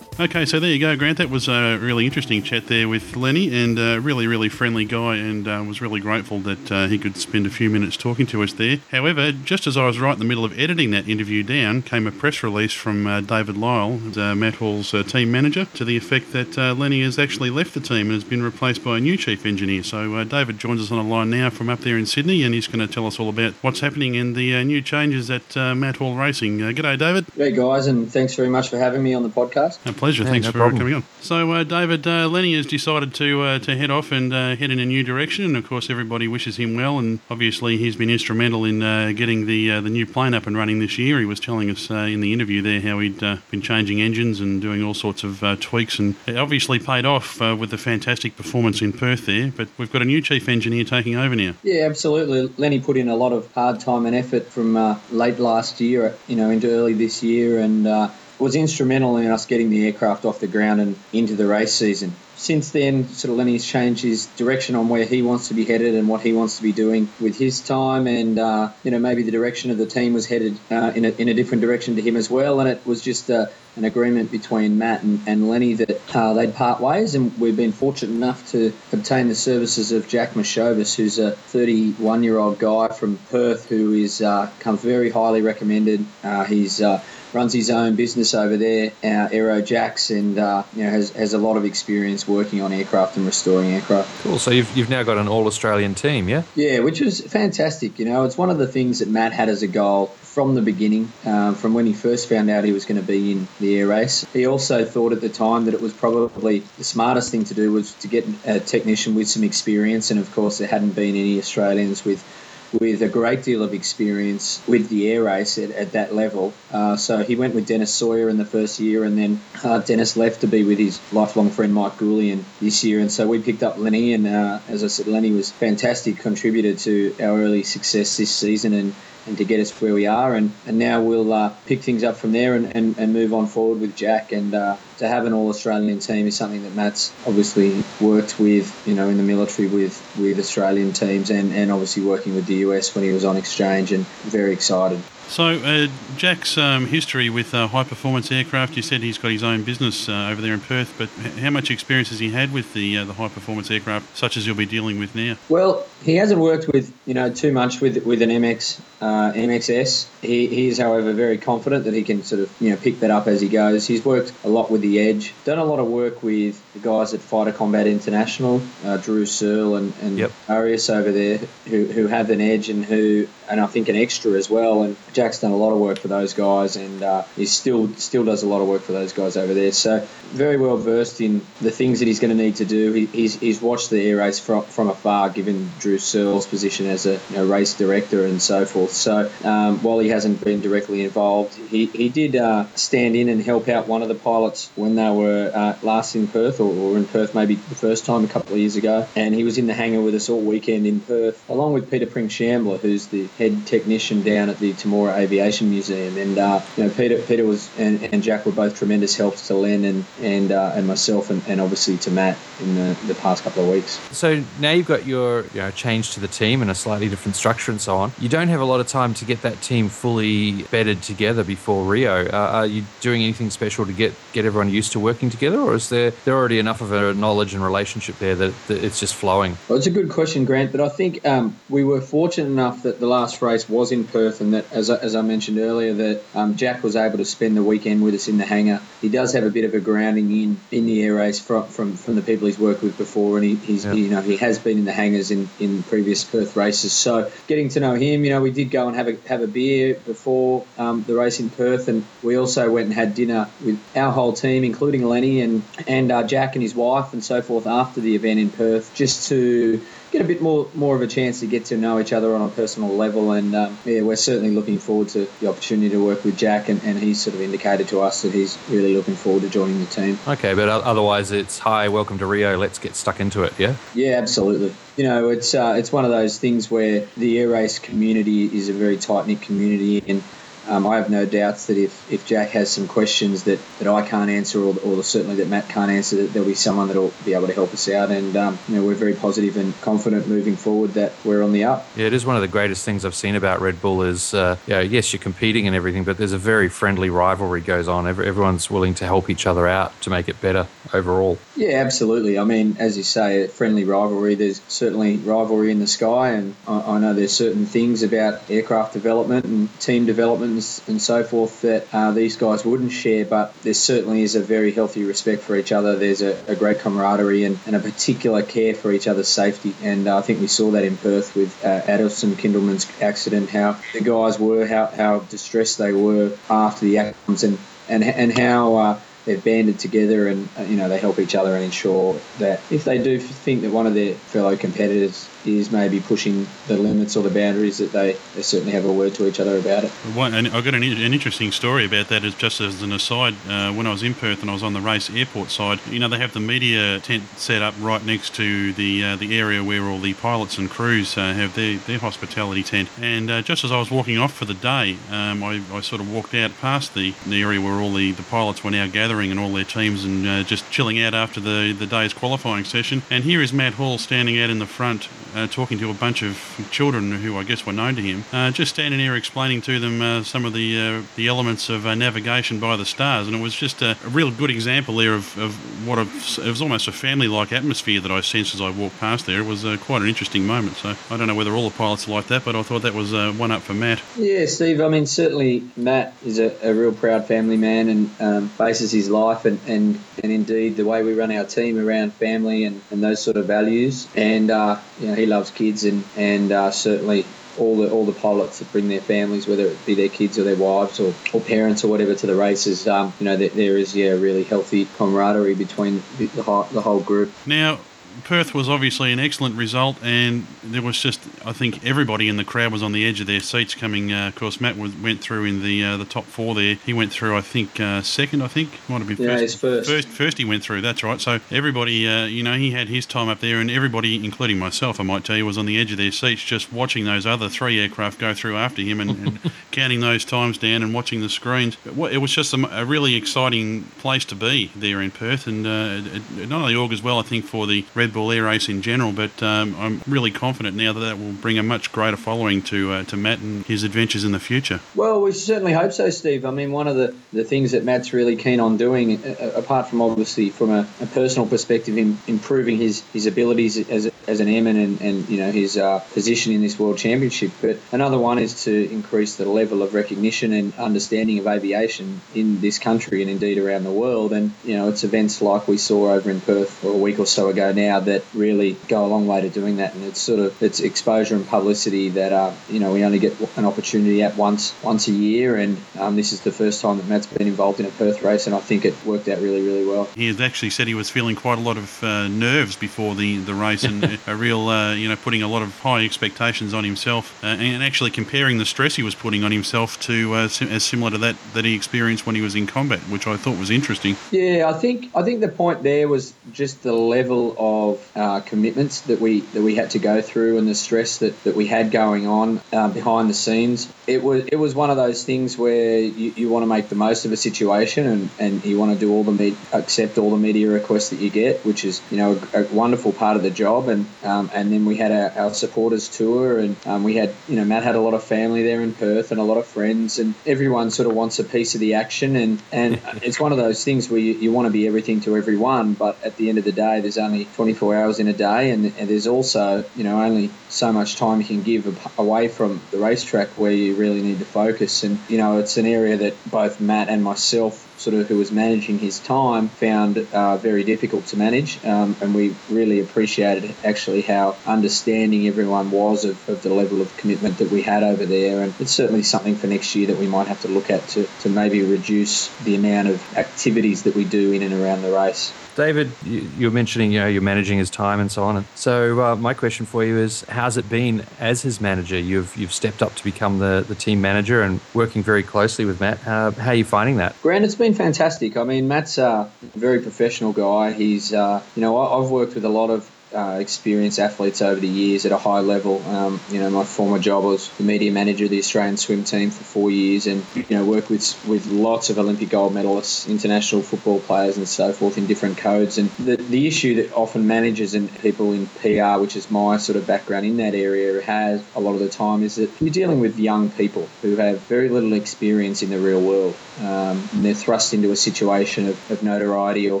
Okay, so there you go, Grant. That was a really interesting chat there with Lenny, and a really, really friendly guy, and uh, was really grateful that uh, he could spend a few minutes talking to us there. However, just as I was right in the middle of editing that interview down, came a press release from uh, David Lyle, uh, Matt Hall's uh, team manager, to the effect that uh, Lenny has actually left the team and has been replaced by a new chief engineer. So uh, David joins us on the line now from up there in Sydney, and he's going to tell us all about what's happening and the uh, new changes at uh, Matt Hall Racing. Uh, g'day, David. Hey guys, and thanks very much for having me on the podcast. A pleasure. Yeah, Thanks no for problem. coming on. So, uh, David, uh, Lenny has decided to uh, to head off and uh, head in a new direction, and of course, everybody wishes him well. And obviously, he's been instrumental in uh, getting the uh, the new plane up and running this year. He was telling us uh, in the interview there how he'd uh, been changing engines and doing all sorts of uh, tweaks, and it obviously paid off uh, with the fantastic performance in Perth there. But we've got a new chief engineer taking over now. Yeah, absolutely. Lenny put in a lot of hard time and effort from uh, late last year, you know, into early this year, and uh, was instrumental in us getting the aircraft off the ground and into the race season. Since then, sort of Lenny's changed his direction on where he wants to be headed and what he wants to be doing with his time, and uh, you know maybe the direction of the team was headed uh, in, a, in a different direction to him as well, and it was just uh, an agreement between Matt and, and Lenny that uh, they'd part ways, and we've been fortunate enough to obtain the services of Jack Mashovis, who's a 31 year old guy from Perth who is uh, comes very highly recommended. Uh, he's uh, runs his own business over there, uh, Aero Jacks, and uh, you know has, has a lot of experience working on aircraft and restoring aircraft. Cool. So you've, you've now got an all Australian team, yeah? Yeah, which was fantastic. You know, it's one of the things that Matt had as a goal from the beginning, um, from when he first found out he was going to be in the air race. He also thought at the time that it was probably the smartest thing to do was to get a technician with some experience, and of course there hadn't been any Australians with with a great deal of experience with the air race at, at that level. Uh, so he went with Dennis Sawyer in the first year, and then uh, Dennis left to be with his lifelong friend Mike Goulian this year. And so we picked up Lenny, and uh, as I said, Lenny was fantastic contributor to our early success this season and, and to get us where we are. And, and now we'll uh, pick things up from there and, and, and move on forward with Jack. And uh, to have an all Australian team is something that Matt's obviously worked with, you know, in the military with, with Australian teams and, and obviously working with the US when he was on exchange and very excited. So, uh, Jack's um, history with uh, high performance aircraft, you said he's got his own business uh, over there in Perth, but how much experience has he had with the uh, the high performance aircraft, such as you'll be dealing with now? Well, he hasn't worked with you know too much with with an MX uh, MXS. He, he is, however, very confident that he can sort of you know pick that up as he goes. He's worked a lot with the Edge, done a lot of work with the guys at Fighter Combat International, uh, Drew Searle and, and Arius over there, who, who have an Edge and who and I think an extra as well. And Jack's done a lot of work for those guys, and uh, he still still does a lot of work for those guys over there. So very well versed in the things that he's going to need to do. He, he's, he's watched the air race from, from afar, given Drew Searle's position as a you know, race director and so forth. So um, while he hasn't been directly involved, he, he did uh, stand in and help out one of the pilots when they were uh, last in Perth, or, in Perth maybe the first time a couple of years ago. And he was in the hangar with us all weekend in Perth, along with Peter Pring Shambler, who's the head technician down at the Temora Aviation Museum. And uh, you know, Peter, Peter was and, and Jack were both tremendous helps to Len and and uh, and myself, and, and obviously to Matt in the, the past couple of weeks. So now you've got your you know, change to the team and a slightly different structure and so on. You don't have a lot of time to get that team fully bedded together before Rio. Uh, are you doing anything special to get, get everyone used to working together, or is there there already enough of a knowledge and relationship there that, that it's just flowing? Well, it's a good question, Grant, but I think um, we were fortunate enough that the last race was in Perth, and that, as I, as I mentioned earlier, that um, Jack was able to spend the weekend with us in the hangar. He does have a bit of a grounding in, in the air race from, from, from the people he's worked with before, and he, he's Yeah. you know he has been in the hangars in, in previous Perth races. So getting to know him, you know, we did go and have a have a beer before um, the race in Perth, and we also went and had dinner with our whole team, including Lenny and and uh, Jack and his wife and so forth after the event in Perth, just to get a bit more more of a chance to get to know each other on a personal level. And um, yeah, we're certainly looking forward to the opportunity to work with Jack, and, and he's sort of indicated to us that he's really looking forward to joining the team. Okay, but otherwise it's hi, welcome to Rio. Let's get stuck into it. Yeah. Yeah, absolutely. You know, it's uh, it's one of those things where the air race community is a very tight knit community, and um, I have no doubts that if, if Jack has some questions that, that I can't answer, or, or certainly that Matt can't answer, that there'll be someone that'll be able to help us out. And um, you know, we're very positive and confident moving forward that we're on the up. Yeah, it is one of the greatest things I've seen about Red Bull is, uh, yeah, yes, you're competing and everything, but there's a very friendly rivalry goes on. Every, everyone's willing to help each other out to make it better overall. Yeah, absolutely. I mean, as you say, a friendly rivalry. There's certainly rivalry in the sky, and I, I know there's certain things about aircraft development and team development and so forth that uh, these guys wouldn't share. But there certainly is a very healthy respect for each other. There's a, a great camaraderie and, and a particular care for each other's safety. And uh, I think we saw that in Perth with uh, Adilson Kindlemann's accident. How the guys were, how, how distressed they were after the accidents, and and and how. Uh, they've banded together and uh, you know they help each other and ensure that if they do think that one of their fellow competitors is maybe pushing the limits or the boundaries that they, they certainly have a word to each other about it. One, and I've got an, an interesting story about that. Is just as an aside, uh, when I was in Perth and I was on the race airport side, you know they have the media tent set up right next to the uh, the area where all the pilots and crews uh, have their, their hospitality tent. And uh, just as I was walking off for the day, um, I, I sort of walked out past the, the area where all the, the pilots were now gathering and all their teams and uh, just chilling out after the, the day's qualifying session. And here is Matt Hall standing out in the front uh, talking to a bunch of children who I guess were known to him, uh, just standing there explaining to them uh, some of the uh, the elements of uh, navigation by the stars, and it was just a, a real good example there of, of what a, it was almost a family-like atmosphere that I sensed as I walked past there. It was uh, quite an interesting moment. So I don't know whether all the pilots are like that, but I thought that was one up for Matt. Yeah, Steve. I mean, certainly Matt is a, a real proud family man and um, bases his life and, and, and indeed the way we run our team around family and, and those sort of values. And you know, he loves kids and and uh, certainly all the all the pilots that bring their families, whether it be their kids or their wives or, or parents or whatever, to the races. Um, you know, that there is yeah really healthy camaraderie between the, the, whole, the whole group. Now, Perth was obviously an excellent result, and there was just, I think, everybody in the crowd was on the edge of their seats coming. Uh, of course, Matt was, went through in the uh, the top four there. He went through, I think, uh, second. I think might have been Yeah, first. he's first. First, first he went through. That's right. So everybody, uh, you know, he had his time up there, and everybody, including myself, I might tell you, was on the edge of their seats, just watching those other three aircraft go through after him and, and counting those times down and watching the screens. It it was just a, a really exciting place to be there in Perth, and uh, it, it not only augurs well, I think, for the Red Bull Air Race in general, but um, I'm really confident now that that will bring a much greater following to uh, to Matt and his adventures in the future. Well, we certainly hope so, Steve. I mean, one of the, the things that Matt's really keen on doing, uh, apart from obviously from a, a personal perspective, in improving his, his abilities as, as an airman and, and you know his uh, position in this World Championship. But another one is to increase the level of recognition and understanding of aviation in this country and indeed around the world. And you know, it's events like we saw over in Perth a week or so ago now that really go a long way to doing that. And it's sort of it's exposure and publicity that uh, you know we only get an opportunity at once once a year, and um, this is the first time that Matt's been involved in a Perth race, and I think it worked out really really well. He has actually said he was feeling quite a lot of uh, nerves before the, the race and a real, uh, you know, putting a lot of high expectations on himself uh, and actually comparing the stress he was putting on himself to uh, sim- as similar to that that he experienced when he was in combat, which I thought was interesting. Yeah, I think I think the point there was just the level of uh, commitments that we that we had to go through and the stress that, that we had going on uh, behind the scenes. It was it was one of those things where you, you want to make the most of a situation and, and you want to do all the accept all the media requests that you get, which is you know a, a wonderful part of the job. And um, and then we had our, our supporters tour and um, we had you know Matt had a lot of family there in Perth and a lot of friends, and everyone sort of wants a piece of the action. And, and it's one of those things where you, you want to be everything to everyone, but at the end of the day, there's only 24 hours in a day, and, and there's also you know only so much time you can give away from the racetrack where you really need to focus. And you know, it's an area that both Matt and myself sort of who was managing his time found uh, very difficult to manage, um, and we really appreciated actually how understanding everyone was of, of, the level of commitment that we had over there, and it's certainly something for next year that we might have to look at to, to maybe reduce the amount of activities that we do in and around the race. David, you, were mentioning you know you're managing his time and so on. So uh, my question for you is, how's it been as his manager? You've you've stepped up to become the, the team manager and working very closely with Matt. Uh, how are you finding that? Grant, it's been fantastic. I mean, Matt's a very professional guy. He's uh, you know I've worked with a lot of uh, experienced athletes over the years at a high level. Um, you know, my former job was the media manager of the Australian swim team for four years, and you know, worked with with lots of Olympic gold medalists, international football players, and so forth in different codes. And the the issue that often managers and people in PR, which is my sort of background in that area, has a lot of the time is that you're dealing with young people who have very little experience in the real world. Um, and they're thrust into a situation of, of notoriety or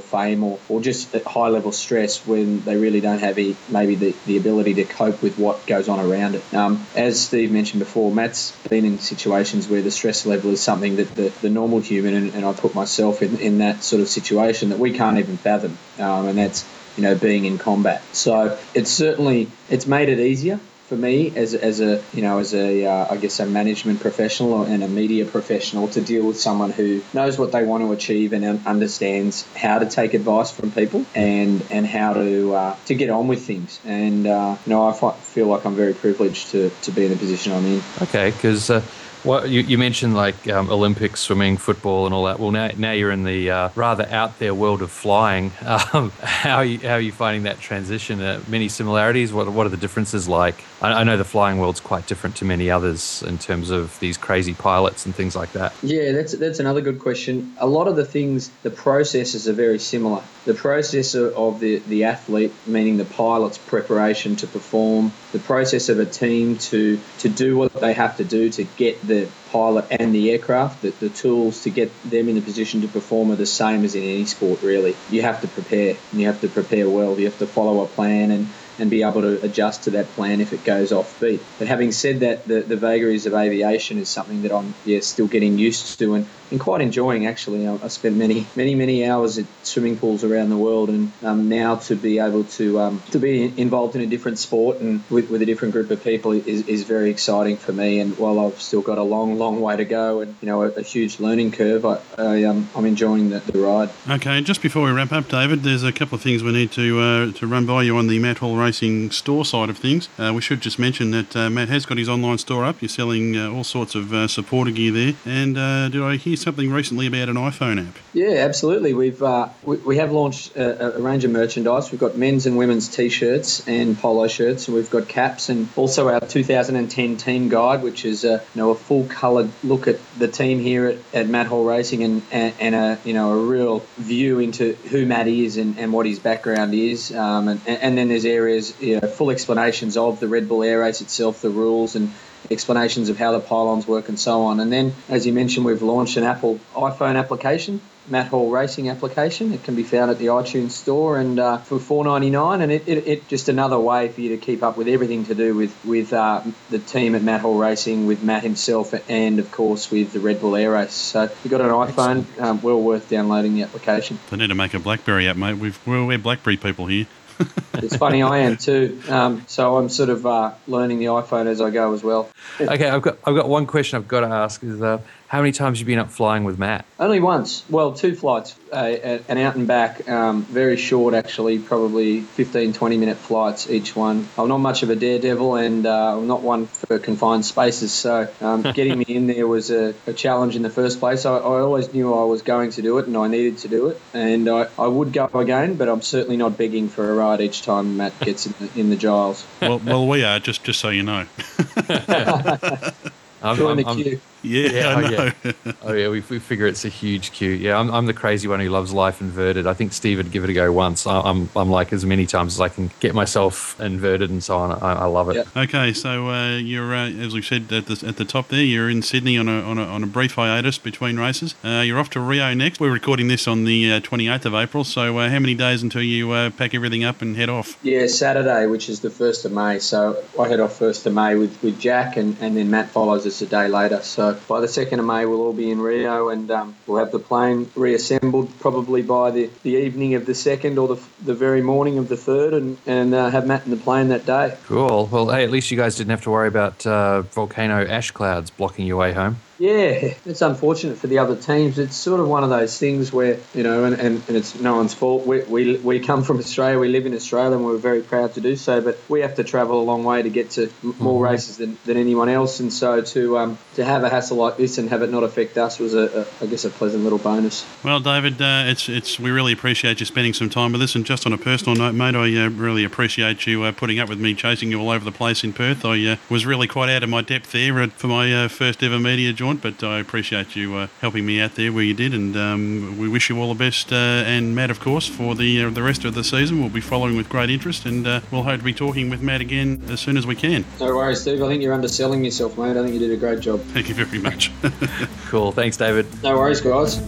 fame or, or just high level stress when they really don't have maybe the, the ability to cope with what goes on around it. Um, as Steve mentioned before, Matt's been in situations where the stress level is something that the, the normal human, and, and I put myself in, in that sort of situation that we can't even fathom, um, and that's you know being in combat. So it's certainly it's made it easier for me as, as a you know as a uh, I guess a management professional and a media professional to deal with someone who knows what they want to achieve and understands how to take advice from people and and how to uh, to get on with things and uh, you know I feel like I'm very privileged to, to be in the position I'm in. Okay, because uh, you, you mentioned like um, Olympics, swimming, football, and all that. Well, now, now you're in the uh, rather out there world of flying. Um, how, are you, how are you finding that transition? Uh, many similarities? What, what are the differences like? I, know the flying world's quite different to many others in terms of these crazy pilots and things like that. Yeah, that's, that's another good question. A lot of the things, the processes are very similar. The process of the, the athlete, meaning the pilot's preparation to perform, the process of a team to, to do what they have to do to get the pilot and the aircraft, the, the tools to get them in a position to perform are the same as in any sport, really. You have to prepare, and you have to prepare well. You have to follow a plan and and be able to adjust to that plan if it goes off beat. But having said that, the, the vagaries of aviation is something that I'm yeah still getting used to and and quite enjoying actually. I, I spent many, many, many hours at swimming pools around the world, and um, now to be able to um, to be involved in a different sport and with, with a different group of people is, is very exciting for me. And while I've still got a long, long way to go and you know a, a huge learning curve, I, I um, I'm enjoying the, the, ride. Okay, just before we wrap up, David, there's a couple of things we need to uh, to run by you on the Matt Hall Racing store side of things. Uh, we should just mention that uh, Matt has got his online store up. You're selling uh, all sorts of uh, supporter gear there, and uh, did I hear something recently about an iPhone app. Yeah, absolutely. We've we, we, have launched a, a, range of merchandise. We've got men's and women's T-shirts and polo shirts, and we've got caps, and also our 2010 team guide, which is a you know a full coloured look at the team here at, at Matt Hall Racing, and, and, and, a you know a real view into who Matt is and, and what his background is, um, and, and then there's areas you know, full explanations of the Red Bull Air Race itself, the rules, and explanations of how the pylons work and so on. And then, as you mentioned, we've launched an Apple iPhone application Matt Hall Racing application. It can be found at the iTunes store and uh, for four ninety nine, and it, it, it, just another way for you to keep up with everything to do with with uh, the team at Matt Hall Racing, with Matt himself, and of course with the Red Bull Air Race. So if you've got an iPhone, um, well worth downloading the application. They need to make a BlackBerry app, mate. We've, we're BlackBerry people here. It's funny, I am too. Um, so I'm sort of uh, learning the iPhone as I go as well. okay, I've got I've got one question I've got to ask is uh, how many times have you been up flying with Matt? Only once. Well, two flights, uh, an out and back, um, very short actually, probably 15, 20 minute flights each one. I'm not much of a daredevil and uh, I'm not one for confined spaces, so um, getting me in there was a, a, challenge in the first place. I, I, always knew I was going to do it and I needed to do it, and I, I would go again, but I'm certainly not begging for a ride each time Matt gets in the, in the Giles. Well, well, we are, just, just so you know. I'm, I'm, I'm, Yeah, I oh. Yeah. oh yeah, we, we figure it's a huge queue. Yeah, I'm, I'm the crazy one who loves life inverted. I think Steve would give it a go once. I, I'm I'm like as many times as I can get myself inverted and so on. I, I love it. Okay, so uh, you're uh, as we said at the, at the top there. You're in Sydney on a, on a, on a brief hiatus between races. Uh, you're off to Rio next. We're recording this on the uh, 28th of April. So uh, how many days until you uh, pack everything up and head off? Yeah, Saturday, which is the first of May. So I head off first of May with, with Jack, and, and then Matt follows us a day later. So by the second of May, we'll all be in Rio, and um, we'll have the plane reassembled probably by the, the evening of the second or the, the very morning of the third, and and uh, have Matt in the plane that day. Cool. Well, hey, at least you guys didn't have to worry about uh, volcano ash clouds blocking your way home. Yeah, it's unfortunate for the other teams. It's sort of one of those things where, you know, and, and, and it's no one's fault. We, we, we come from Australia, we live in Australia, and we're very proud to do so, but we have to travel a long way to get to more Mhm. races than, than anyone else. And so to um, to have a hassle like this and have it not affect us was, a, a I guess, a pleasant little bonus. Well, David, uh, it's it's we really appreciate you spending some time with us. And just on a personal note, mate, I uh, really appreciate you uh, putting up with me chasing you all over the place in Perth. I uh, was really quite out of my depth there for my uh, first ever media jaunt, but I appreciate you uh, helping me out there where you did. And um, we wish you all the best. Uh, and Matt, of course, for the uh, the rest of the season, we'll be following with great interest, and uh, we'll hope to be talking with Matt again as soon as we can. No worries, Steve. I think you're underselling yourself, mate. I think you did a great job. Thank you very much. cool. Thanks, David. No worries, guys.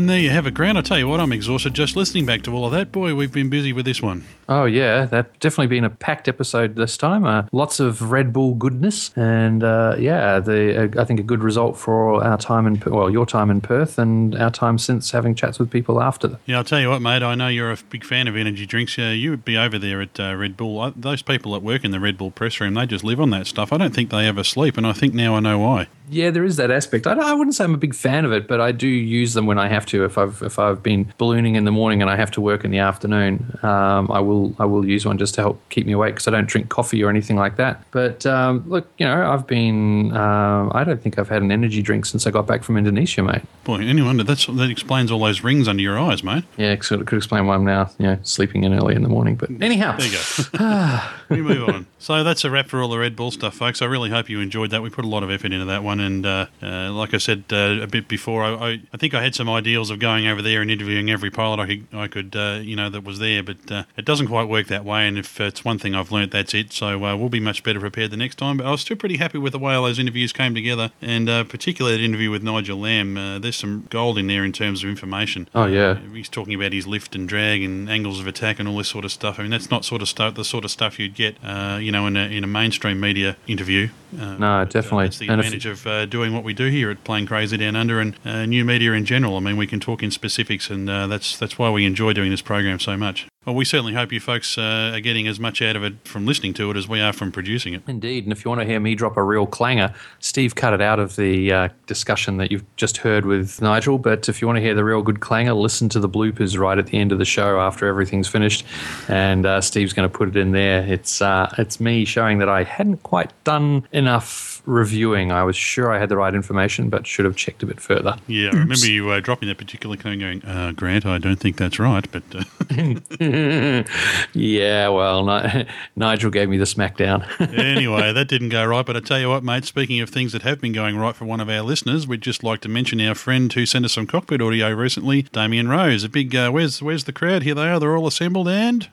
And there you have it, Grant. I tell you what, I'm exhausted just listening back to all of that. Boy, we've been busy with this one. Oh yeah, that definitely been a packed episode this time. Uh, lots of Red Bull goodness, and uh, yeah, the uh, I think a good result for our time in well, your time in Perth, and our time since having chats with people after. Yeah, I'll tell you what, mate. I know you're a big fan of energy drinks. Uh, you would be over there at uh, Red Bull. I, those people that work in the Red Bull press room, they just live on that stuff. I don't think they ever sleep, and I think now I know why. Yeah, there is that aspect. I, I wouldn't say I'm a big fan of it, but I do use them when I have to. If I've if I've been ballooning in the morning and I have to work in the afternoon, um, I will I will use one just to help keep me awake because I don't drink coffee or anything like that. But um, look, you know, I've been um, I don't think I've had an energy drink since I got back from Indonesia, mate. Boy, anyone that's that explains all those rings under your eyes, mate. Yeah, it could, could explain why I'm now you know sleeping in early in the morning. But anyhow, There you go. we move on. So that's a wrap for all the Red Bull stuff, folks. I really hope you enjoyed that. We put a lot of effort into that one, and uh, uh, like I said uh, a bit before, I, I, I think I had some ideals of going over there and interviewing every pilot I could, I could, uh, you know, that was there, but uh, it doesn't quite work that way. And if it's one thing I've learnt, that's it. So uh, we'll be much better prepared the next time. But I was still pretty happy with the way all those interviews came together, and uh, particularly that interview with Nigel Lamb. Uh, there's some gold in there in terms of information. Oh, yeah. he's talking about his lift and drag and angles of attack and all this sort of stuff. I mean, that's not sort of stuff the sort of stuff you'd get, uh, you know, in a in a mainstream media interview. Uh, no, definitely. That's the And if- advantage of uh, doing what we do here at Plane Crazy Down Under and uh, new media in general. I mean, we can talk in specifics, and uh, that's that's why we enjoy doing this program so much. Well, we certainly hope you folks uh, are getting as much out of it from listening to it as we are from producing it. Indeed, and if you want to hear me drop a real clanger, Steve cut it out of the uh, discussion that you've just heard with Nigel. But if you want to hear the real good clanger, listen to the bloopers right at the end of the show after everything's finished, and uh, Steve's going to put it in there. It's uh, it's me showing that I hadn't quite done enough reviewing. I was sure I had the right information, but should have checked a bit further. Yeah, I remember you uh, dropping that particular claim going, uh, Grant, I don't think that's right, but. Uh, yeah, well, Ni- Nigel gave me the smackdown. anyway, that didn't go right. But I tell you what, mate, speaking of things that have been going right for one of our listeners, we'd just like to mention our friend who sent us some cockpit audio recently, Damien Rose. A big, uh, where's, where's the crowd? Here they are. They're all assembled and.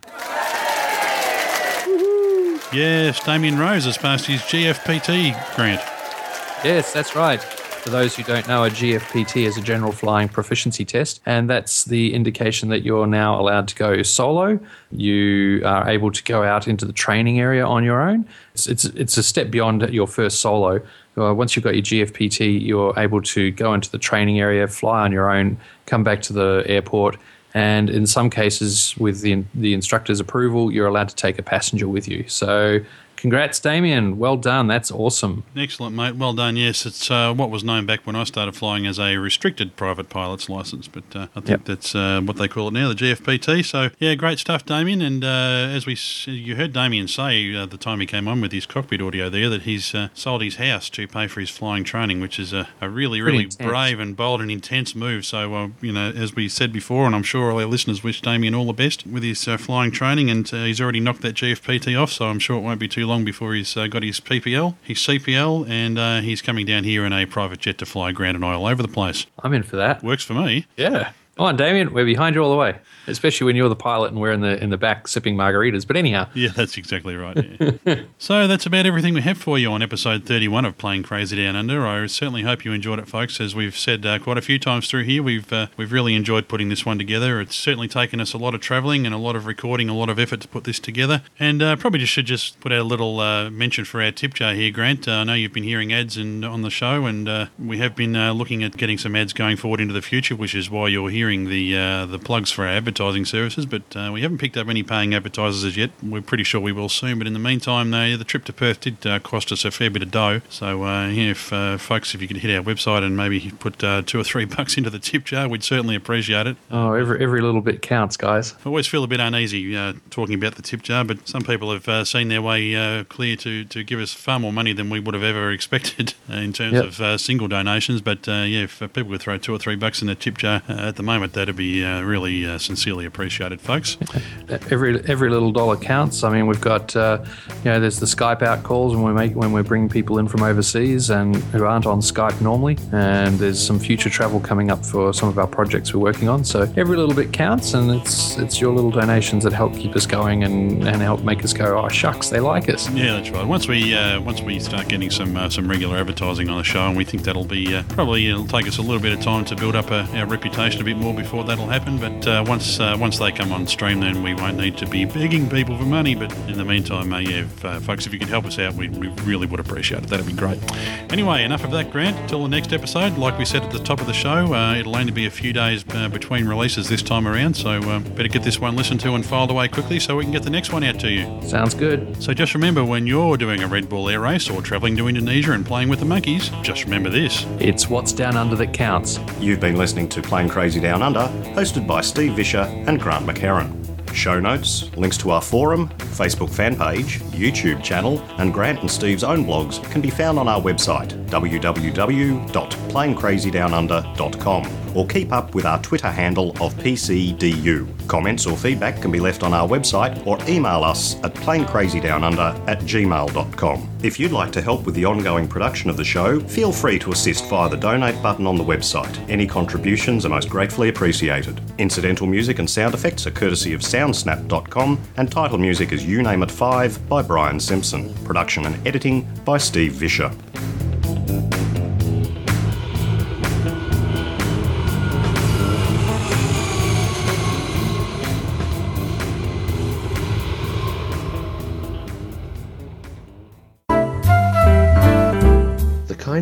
Yes, Damien Rose has passed his GFPT grant. Yes, that's right. For those who don't know, a GFPT is a general flying proficiency test, and that's the indication that you're now allowed to go solo. You are able to go out into the training area on your own. It's it's, it's a step beyond your first solo. Uh, once you've got your GFPT, you're able to go into the training area, fly on your own, come back to the airport, and in some cases, with the the instructor's approval, you're allowed to take a passenger with you. So Congrats, Damien. Well done. That's awesome. Excellent, mate. Well done. Yes, it's uh, what was known back when I started flying as a restricted private pilot's license, but uh, I think Yep. that's uh, what they call it now, the GFPT. So, yeah, great stuff, Damien. And uh, as we, you heard Damien say uh, the time he came on with his cockpit audio there, that he's uh, sold his house to pay for his flying training, which is a, a really, Pretty really intense. brave and bold and intense move. So, uh, you know, as we said before, and I'm sure all our listeners wish Damien all the best with his uh, flying training, and uh, he's already knocked that GFPT off. So I'm sure it won't be too long before he's uh, got his PPL, his CPL, and uh, he's coming down here in a private jet to fly ground and oil over the place. I'm in for that. Works for me. Yeah. Come on, Damien. We're behind you all the way, especially when you're the pilot and we're in the in the back sipping margaritas. But anyhow, Yeah, that's exactly right. yeah. so that's about everything we have for you on episode 31 of Plane Crazy Down Under. I certainly hope you enjoyed it, folks. As we've said uh, quite a few times through here, we've uh, we've really enjoyed putting this one together. It's certainly taken us a lot of travelling and a lot of recording, a lot of effort to put this together. And uh, probably just should just put out a little uh, mention for our tip jar here, Grant. Uh, I know you've been hearing ads and on the show, and uh, we have been looking at getting some ads going forward into the future, which is why you're hearing the uh, the plugs for our advertising services. But uh, we haven't picked up any paying advertisers as yet. We're pretty sure we will soon. But in the meantime, uh, the trip to Perth did uh, cost us a fair bit of dough. So uh, yeah, if uh, folks, if you could hit our website and maybe put uh, two or three bucks into the tip jar, we'd certainly appreciate it. oh, every every little bit counts, guys. I always feel a bit uneasy uh, talking about the tip jar, but some people have uh, seen their way uh, clear to, to give us far more money than we would have ever expected in terms Yep. of uh, single donations. But uh, yeah, if people could throw two or three bucks in the tip jar uh, at the moment, that'd be uh, really uh, sincerely appreciated, folks. Every every little dollar counts. I mean, we've got uh, you know, there's the Skype out calls when we make when we're bringing people in from overseas and who aren't on Skype normally, and there's some future travel coming up for some of our projects we're working on. So every little bit counts, and it's it's your little donations that help keep us going and, and help make us go, oh shucks, they like us. Yeah, that's right. Once we uh, once we start getting some uh, some regular advertising on the show, and we think that'll be uh, probably it'll take us a little bit of time to build up uh, our reputation a bit more before that'll happen. But uh, once uh, once they come on stream, then we won't need to be begging people for money. But in the meantime, uh, yeah, if, uh, folks, if you could help us out, we, we really would appreciate it. That'd be great. Anyway, enough of that, Grant. Till the next episode, like we said at the top of the show, uh, it'll only be a few days uh, between releases this time around. So um, better get this one listened to and filed away quickly so we can get the next one out to you. Sounds good. So just remember when you're doing a Red Bull air race or travelling to Indonesia and playing with the monkeys, just remember this. It's what's down under that counts. You've been listening to Plane Crazy Down Under, hosted by Steve Visscher and Grant McHerron. Show notes, links to our forum, Facebook fan page, YouTube channel, and Grant and Steve's own blogs can be found on our website www.planecrazydownunder.com or keep up with our Twitter handle of PCDU. Comments or feedback can be left on our website or email us at planecrazydownunder at gmail.com. If you'd like to help with the ongoing production of the show, feel free to assist via the donate button on the website. Any contributions are most gratefully appreciated. Incidental music and sound effects are courtesy of soundsnap.com and title music is You Name It 5 by Brian Simpson. Production and editing by Steve Visscher.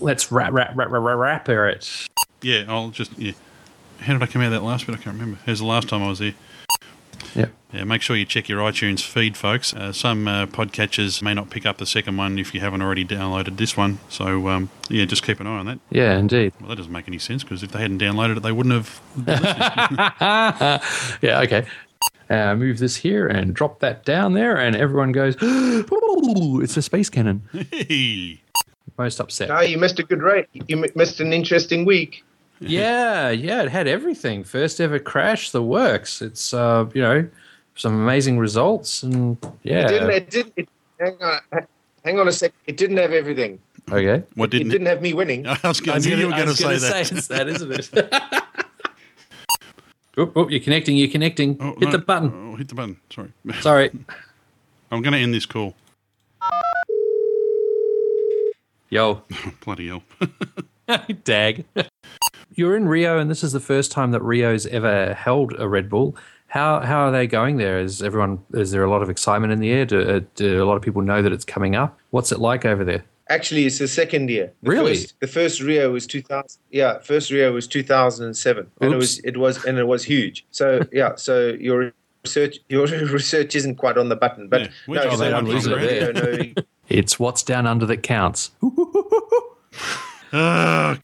Let's wrap, wrap, wrap, wrap, wrap it. Yeah, I'll just yeah. How did I come out of that last bit? I can't remember. Here's the last time I was here. Yep. Yeah, make sure you check your iTunes feed, folks. Uh, some uh, podcatchers may not pick up the second one if you haven't already downloaded this one. So, um, yeah, just keep an eye on that. Yeah, indeed. Well, that doesn't make any sense because if they hadn't downloaded it, they wouldn't have. yeah, okay. Uh, move this here and drop that down there, and everyone goes, it's a space cannon. Most upset. No, you missed a good rate. You missed an interesting week. Yeah, yeah, it had everything. First ever crash, the works. It's uh, you know, some amazing results and yeah. It didn't. It didn't. It, hang on. Hang on a sec. It didn't have everything. Okay. What It didn't have me winning. I was going. I knew you were going to say that. it's that, isn't it? oh, oh, you're connecting. You're connecting. Hit no. the button. Oh, hit the button. Sorry. Sorry. I'm going to end this call. Yo. Bloody hell. Dag. You're in Rio, and this is the first time that Rio's ever held a Red Bull. How how are they going there? Is everyone is there a lot of excitement in the air? Do, uh, do a lot of people know that it's coming up? What's it like over there? Actually, it's the second year. The Really? First, the first Rio was 2000. Yeah, first Rio was 2007, and it Oops. was it was and it was huge. So yeah, so your research your research isn't quite on the button, but Yeah, no, which- so don't I'm lose it really there. don't know- It's what's down under that counts. Ah,